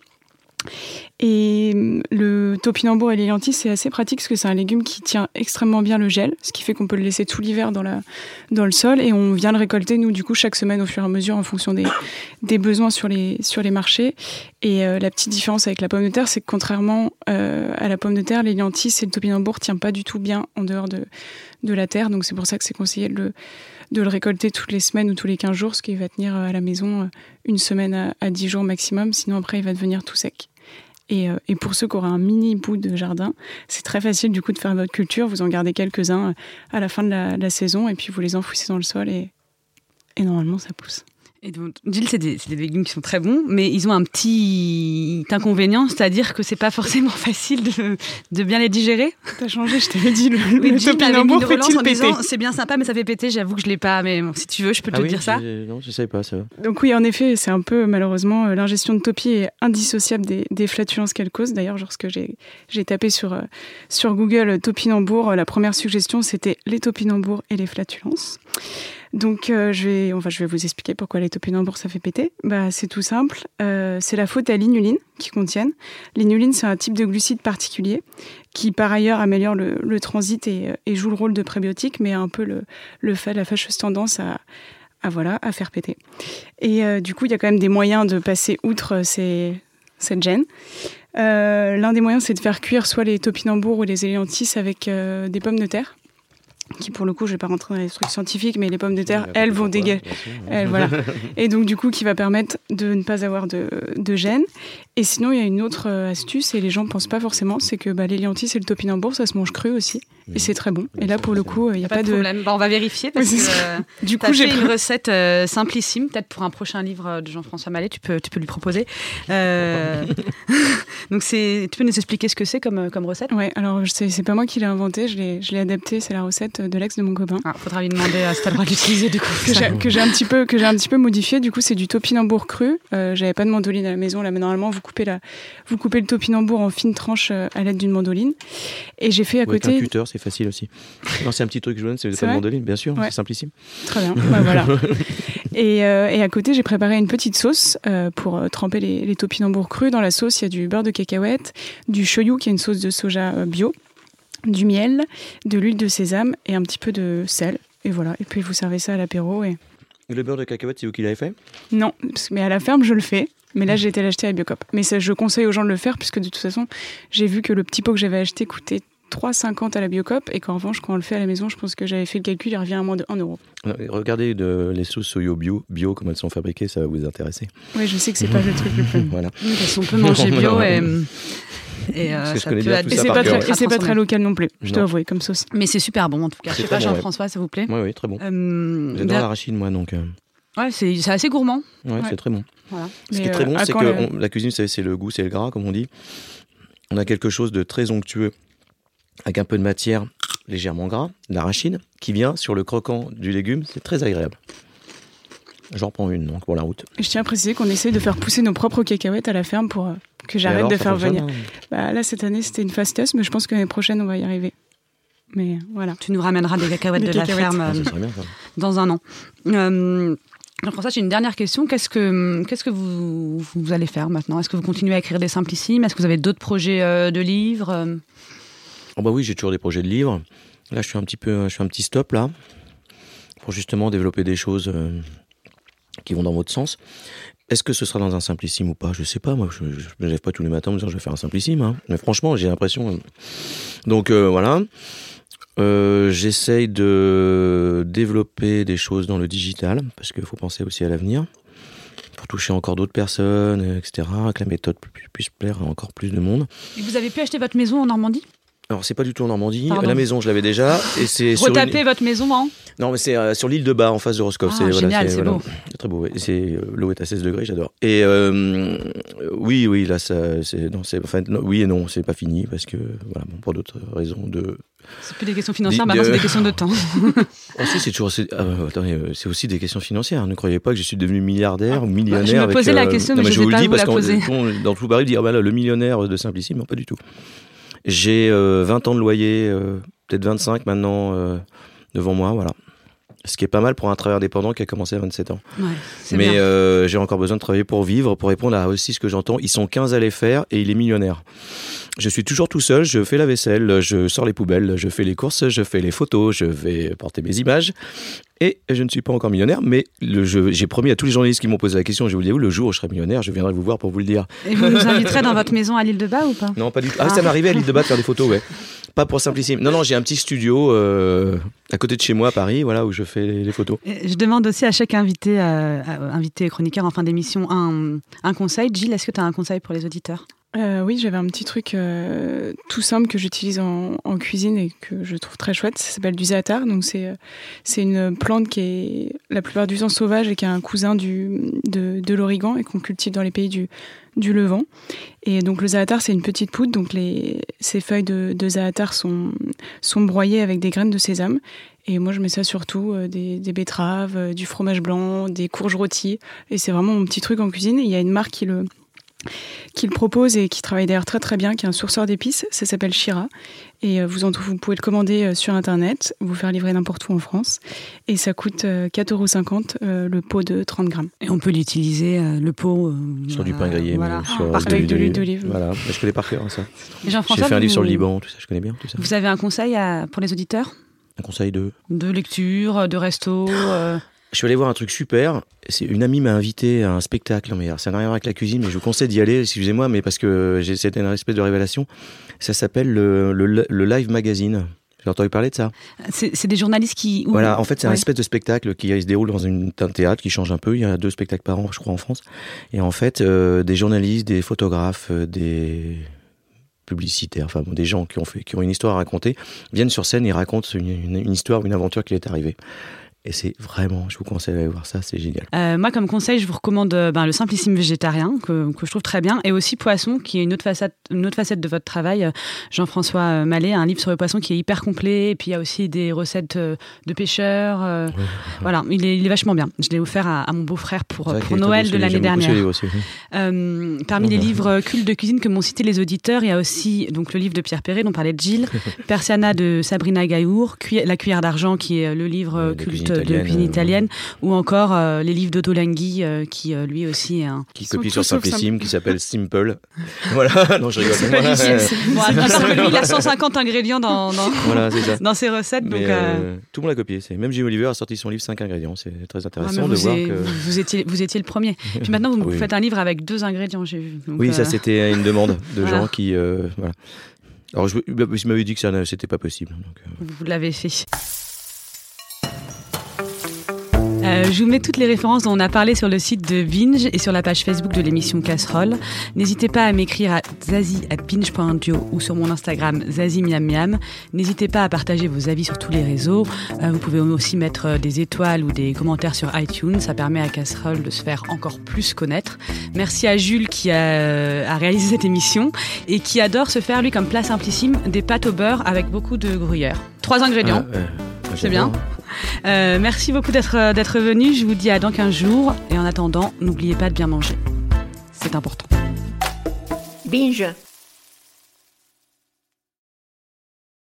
Et hum, le topinambour et l'hélianthus, c'est assez pratique parce que c'est un légume qui tient extrêmement bien le gel, ce qui fait qu'on peut le laisser tout l'hiver dans, le sol et on vient le récolter, nous, du coup, chaque semaine au fur et à mesure en fonction des, besoins sur les, les marchés. Et euh, la petite différence avec la pomme de terre, c'est que contrairement euh, à la pomme de terre, l'hélianthus et le topinambour ne tiennent pas du tout bien en dehors de, la terre. Donc c'est pour ça que c'est conseillé de le, récolter toutes les semaines ou tous les 15 jours, ce qui va tenir euh, à la maison une semaine à, à 10 jours maximum. Sinon, après, il va devenir tout sec. Et, euh, et pour ceux qui auraient un mini bout de jardin, c'est très facile du coup de faire votre culture. Vous en gardez quelques-uns euh, à la fin de la, saison et puis vous les enfouissez dans le sol et, et normalement ça pousse. Et donc, Gilles, c'est des, légumes qui sont très bons, mais ils ont un petit inconvénient, c'est-à-dire que c'est pas forcément facile de, de bien les digérer. T'as changé, je t'avais dit, le, Oui, le mis une relance en disant c'est bien sympa, mais ça fait péter. J'avoue que je l'ai pas, mais bon, si tu veux, je peux te Ah le oui, dire ça. Non, je savais pas ça. Donc oui, en effet, c'est un peu malheureusement euh, l'ingestion de topi est indissociable des, des flatulences qu'elle cause. D'ailleurs, lorsque j'ai tapé sur euh, sur Google euh, topinambour, la première suggestion c'était les topinambours et les flatulences. Donc euh, je vais enfin je vais vous expliquer pourquoi les topinambours ça fait péter. Bah c'est tout simple, Euh, c'est la faute à l'inuline qui contiennent. L'inuline c'est un type de glucide particulier qui par ailleurs améliore le, transit et, euh, et joue le rôle de prébiotique, mais a un peu le, le fait, la fâcheuse tendance à, voilà à faire péter. Et du coup, il y a quand même des moyens de passer outre cette gêne. L'un des moyens, c'est de faire cuire soit les topinambours ou les hélianthus avec des pommes de terre, qui pour le coup, je vais pas rentrer dans les trucs scientifiques, mais les pommes de terre, elles vont dégager. Elles, voilà. Et donc, du coup, qui va permettre de ne pas avoir de, de gêne. Et sinon, il y a une autre euh, astuce, et les gens ne pensent pas forcément, c'est que bah, l'hélianthus et le topinambour, ça se mange cru aussi. Et c'est très bon. Et là, pour le coup, il n'y a Pas, pas de de. problème. Bah, on va vérifier parce Oui, que c'est euh, Du coup, j'ai une recette euh, simplissime. Peut-être pour un prochain livre euh, de Jean-François Mallet, tu peux, tu peux lui proposer. Euh, Donc, c'est, tu peux nous expliquer ce que c'est comme, comme recette? Ouais, alors c'est pas moi qui l'ai inventé, je l'ai je l'ai adapté, c'est la recette de l'ex de mon copain. ah, Faudra lui demander à de l'utiliser du coup. que j'ai un petit peu que j'ai un petit peu modifié du coup c'est du topinambour cru Euh, j'avais pas de mandoline à la maison là mais normalement vous coupez la vous coupez le topinambour en fines tranches euh, à l'aide d'une mandoline et j'ai fait à Ou avec un côté c'est facile aussi. Non, c'est un petit truc que je donne, c'est pas de mandoline, bien sûr, Ouais. c'est simplissime. très bien Bah, voilà et, euh, et à côté j'ai préparé une petite sauce euh, pour euh, tremper les, les topinambours crus dans la sauce il y a du beurre de cacahuète du shoyu qui est une sauce de soja bio du miel de l'huile de sésame et un petit peu de sel et voilà et puis vous servez ça à l'apéro et Le beurre de cacahuète, c'est vous qui l'avez fait? Non, mais à la ferme, je le fais. Mais là, j'ai été l'acheter à Biocop. Mais ça, je conseille aux gens de le faire, puisque de toute façon, j'ai vu que le petit pot que j'avais acheté coûtait 3,50 à la Biocop, et qu'en revanche, quand on le fait à la maison, je pense que j'avais fait le calcul, il revient à moins de 1 euro. Euh, Regardez de, les sauces soyo bio, bio, comment elles sont fabriquées, ça va vous intéresser. Oui, je sais que c'est pas le truc le plus. Voilà. Parce qu'on peut manger bio et, et euh, ça connais peut être- ça c'est pas, très, et c'est pas très transformé. local non plus, je dois avouer, comme sauce. Mais c'est super bon en tout cas. Je C'est sais pas ouais. Jean-François, s'il vous plaît. Oui, oui, très bon. Euh, J'adore l'arachide, moi, donc. euh, ouais, c'est c'est assez gourmand. ouais, Ouais. c'est très bon. Voilà. Ce qui est très euh, bon, c'est que la cuisine, c'est c'est le goût, c'est le gras, comme on dit. On a quelque chose de très onctueux, avec un peu de matière légèrement gras, de l'arachide, qui vient sur le croquant du légume. C'est très agréable. J'en prends une, donc, pour la route. Je tiens à préciser qu'on essaye de faire pousser nos propres cacahuètes à la ferme pour euh, que j'arrête alors, de faire venir. hein Bah, là, cette année, c'était une fast test, mais je pense que l'année prochaine, on va y arriver. Mais voilà. Tu nous ramèneras des cacahuètes Des de la ferme Ah, euh, bien, dans un an. Euh, Jean-François, j'ai une dernière question. Qu'est-ce que, qu'est-ce que vous, vous allez faire maintenant? Est-ce que vous continuez à écrire des simplissimes Est-ce que vous avez d'autres projets euh, de livres Euh, Oh bah oui, j'ai toujours des projets de livres. Là, je suis un petit peu, je fais un petit stop là, pour justement développer des choses euh, qui vont dans votre sens. Est-ce que ce sera dans un simplissime ou pas? Je sais pas. Moi, je, je me lève pas tous les matins en me disant je vais faire un simplissime. hein. Mais franchement, j'ai l'impression. Donc euh, voilà. Euh, J'essaye de développer des choses dans le digital, parce qu'il faut penser aussi à l'avenir, pour toucher encore d'autres personnes, etc., que la méthode puisse plaire à encore plus de monde. Et vous avez pu acheter votre maison en Normandie? Alors c'est pas du tout en Normandie. Pardon. La maison, je l'avais déjà. Et c'est sur une- votre maison en Non, mais c'est euh, sur l'île de Bas, en face de Roscoff. Ah, c'est génial, c'est beau. Très beau. ouais. Euh, l'eau est à 16 degrés, j'adore. Et euh, oui, oui, là, c'est enfin, non, oui et non, c'est pas fini parce que voilà, bon, pour d'autres raisons de. C'est plus des questions financières, maintenant c'est de- des questions de temps. Ensuite, c'est toujours, c'est, ah, euh, attendez, c'est aussi des questions financières. Ne croyez pas que je suis devenu milliardaire ou millionnaire. Ah, je me avec, posais la euh, question, non, mais je je vous sais le pas dis vous parce la on- dans tout Paris, dire ah, là, le millionnaire de Simplissime, non, pas du tout. J'ai euh, 20 ans de loyer, euh, peut-être 25 maintenant euh, devant moi, voilà. Ce qui est pas mal pour un travailleur indépendant qui a commencé à 27 ans. Ouais, Mais euh, j'ai encore besoin de travailler pour vivre, pour répondre à aussi ce que j'entends. Ils sont 15 à les faire et il est millionnaire. Je suis toujours tout seul, je fais la vaisselle, je sors les poubelles, je fais les courses, je fais les photos, je vais porter mes images. Et je ne suis pas encore millionnaire, mais j'ai promis à tous les journalistes qui m'ont posé la question, je vous le dis, où le jour où je serai millionnaire, je viendrai vous voir pour vous le dire. Et vous nous inviterez dans votre maison à l'île de Bas ou pas? Non, pas du tout. Ah, ça m'arrivait à l'île de Bas de faire des photos, ouais. Pas pour Simplissime. Non, non, j'ai un petit studio euh, à côté de chez moi à Paris, voilà, où je fais les, photos. Et Je demande aussi à chaque invité, euh, invité chroniqueur en fin d'émission un, un conseil. Gilles, est-ce que tu as un conseil pour les auditeurs? Euh, oui, j'avais un petit truc euh, tout simple que j'utilise en, cuisine et que je trouve très chouette. Ça s'appelle du zaatar. Donc c'est euh, c'est une plante qui est la plupart du temps sauvage et qui a un cousin de, l'origan et qu'on cultive dans les pays du, Levant. Et donc le zaatar, c'est une petite poudre. Donc ces feuilles de, de zaatar sont, broyées avec des graines de sésame. Et moi, je mets ça surtout des, des betteraves, du fromage blanc, des courges rôties. Et c'est vraiment mon petit truc en cuisine. Il y a une marque qui le, qui le propose et qui travaille d'ailleurs très très bien, qui est un sourceur d'épices. Ça s'appelle Shira. Et euh, vous, en, vous pouvez le commander euh, sur Internet, vous faire livrer n'importe où en France. Et ça coûte euh, 4,50 euros euh, le pot de 30 grammes. Et on peut l'utiliser, le pot. euh, Sur du pain grillé, voilà. mais sur Parfait. Avec de l'huile d'olive. Voilà, je connais par cœur hein, ça. J'ai fait un livre sur le Liban, tout ça, je connais bien tout ça. Vous avez un conseil à- pour les auditeurs? Un conseil de. De lecture, de resto euh, Je suis allé voir un truc super. Une amie m'a invité à un spectacle. Mais alors, ça n'a rien à voir avec la cuisine, mais je vous conseille d'y aller. Excusez-moi, mais parce que c'était une espèce de révélation. Ça s'appelle le, le- le Live Magazine. J'ai entendu parler de ça. C'est des journalistes qui. Voilà, en fait, c'est un espèce de spectacle qui se déroule dans une, un théâtre qui change un peu. Il y a deux spectacles par an, je crois, en France. Et en fait, euh, des journalistes, des photographes, euh, des publicitaires, enfin bon, des gens qui ont, fait, qui ont une histoire à raconter, viennent sur scène et racontent une, une- une histoire, une aventure qui est arrivée. Et c'est vraiment, je vous conseille d'aller voir ça, c'est génial. Euh, moi, comme conseil, je vous recommande euh, ben, le simplissime végétarien, que, que je trouve très bien, et aussi Poisson, qui est une autre facette, une autre facette de votre travail. Jean-François euh, Mallet a un livre sur le poisson qui est hyper complet, et puis il y a aussi des recettes de pêcheurs. euh, Voilà, il est, il est vachement bien. Je l'ai offert à, à mon beau-frère pour, Noël de l'année dernière. aussi. Euh, parmi les livres cultes de cuisine que m'ont cité les auditeurs, il y a aussi donc le livre de Pierre Perret dont parlait Gilles, Persiana de Sabrina Gaillour, Cui- La cuillère d'argent qui est le livre culte de cuisine euh, italienne, ou encore euh, les livres d'Otto Langui euh, qui lui aussi est un. Qui copie sur Simplissime, qui s'appelle Simple. voilà, non, je rigole. Bon, il a 150 ingrédients dans, dans, Voilà, ses recettes, donc. Mais euh, tout le monde a copié. Même Jim Oliver a sorti son livre 5 ingrédients. C'est très ouais, intéressant de vous, voir que. vous- étiez, vous étiez le premier. Puis maintenant, vous Oui. faites un livre avec deux ingrédients, j'ai vu. Donc, Oui, euh, ça c'était une demande de voilà. gens qui. euh, voilà. Alors je, je m'avais dit que ça c'était pas possible. donc, Vous l'avez fait. Euh, je vous mets toutes les références dont on a parlé sur le site de Binge et sur la page Facebook de l'émission Casserole. N'hésitez pas à m'écrire à zazie@binge.audio ou sur mon Instagram zazimiamiam. N'hésitez pas à partager vos avis sur tous les réseaux. Euh, vous pouvez aussi mettre euh, des étoiles ou des commentaires sur iTunes. Ça permet à Casserole de se faire encore plus connaître. Merci à Jules qui a, a réalisé cette émission et qui adore se faire, lui, comme plat simplissime, des pâtes au beurre avec beaucoup de gruyère. Trois ingrédients. ah, euh, C'est bien. Euh, merci beaucoup d'être euh, d'être venu. Je vous dis à dans 15 jours. Et en attendant, n'oubliez pas de bien manger. C'est important. Binge.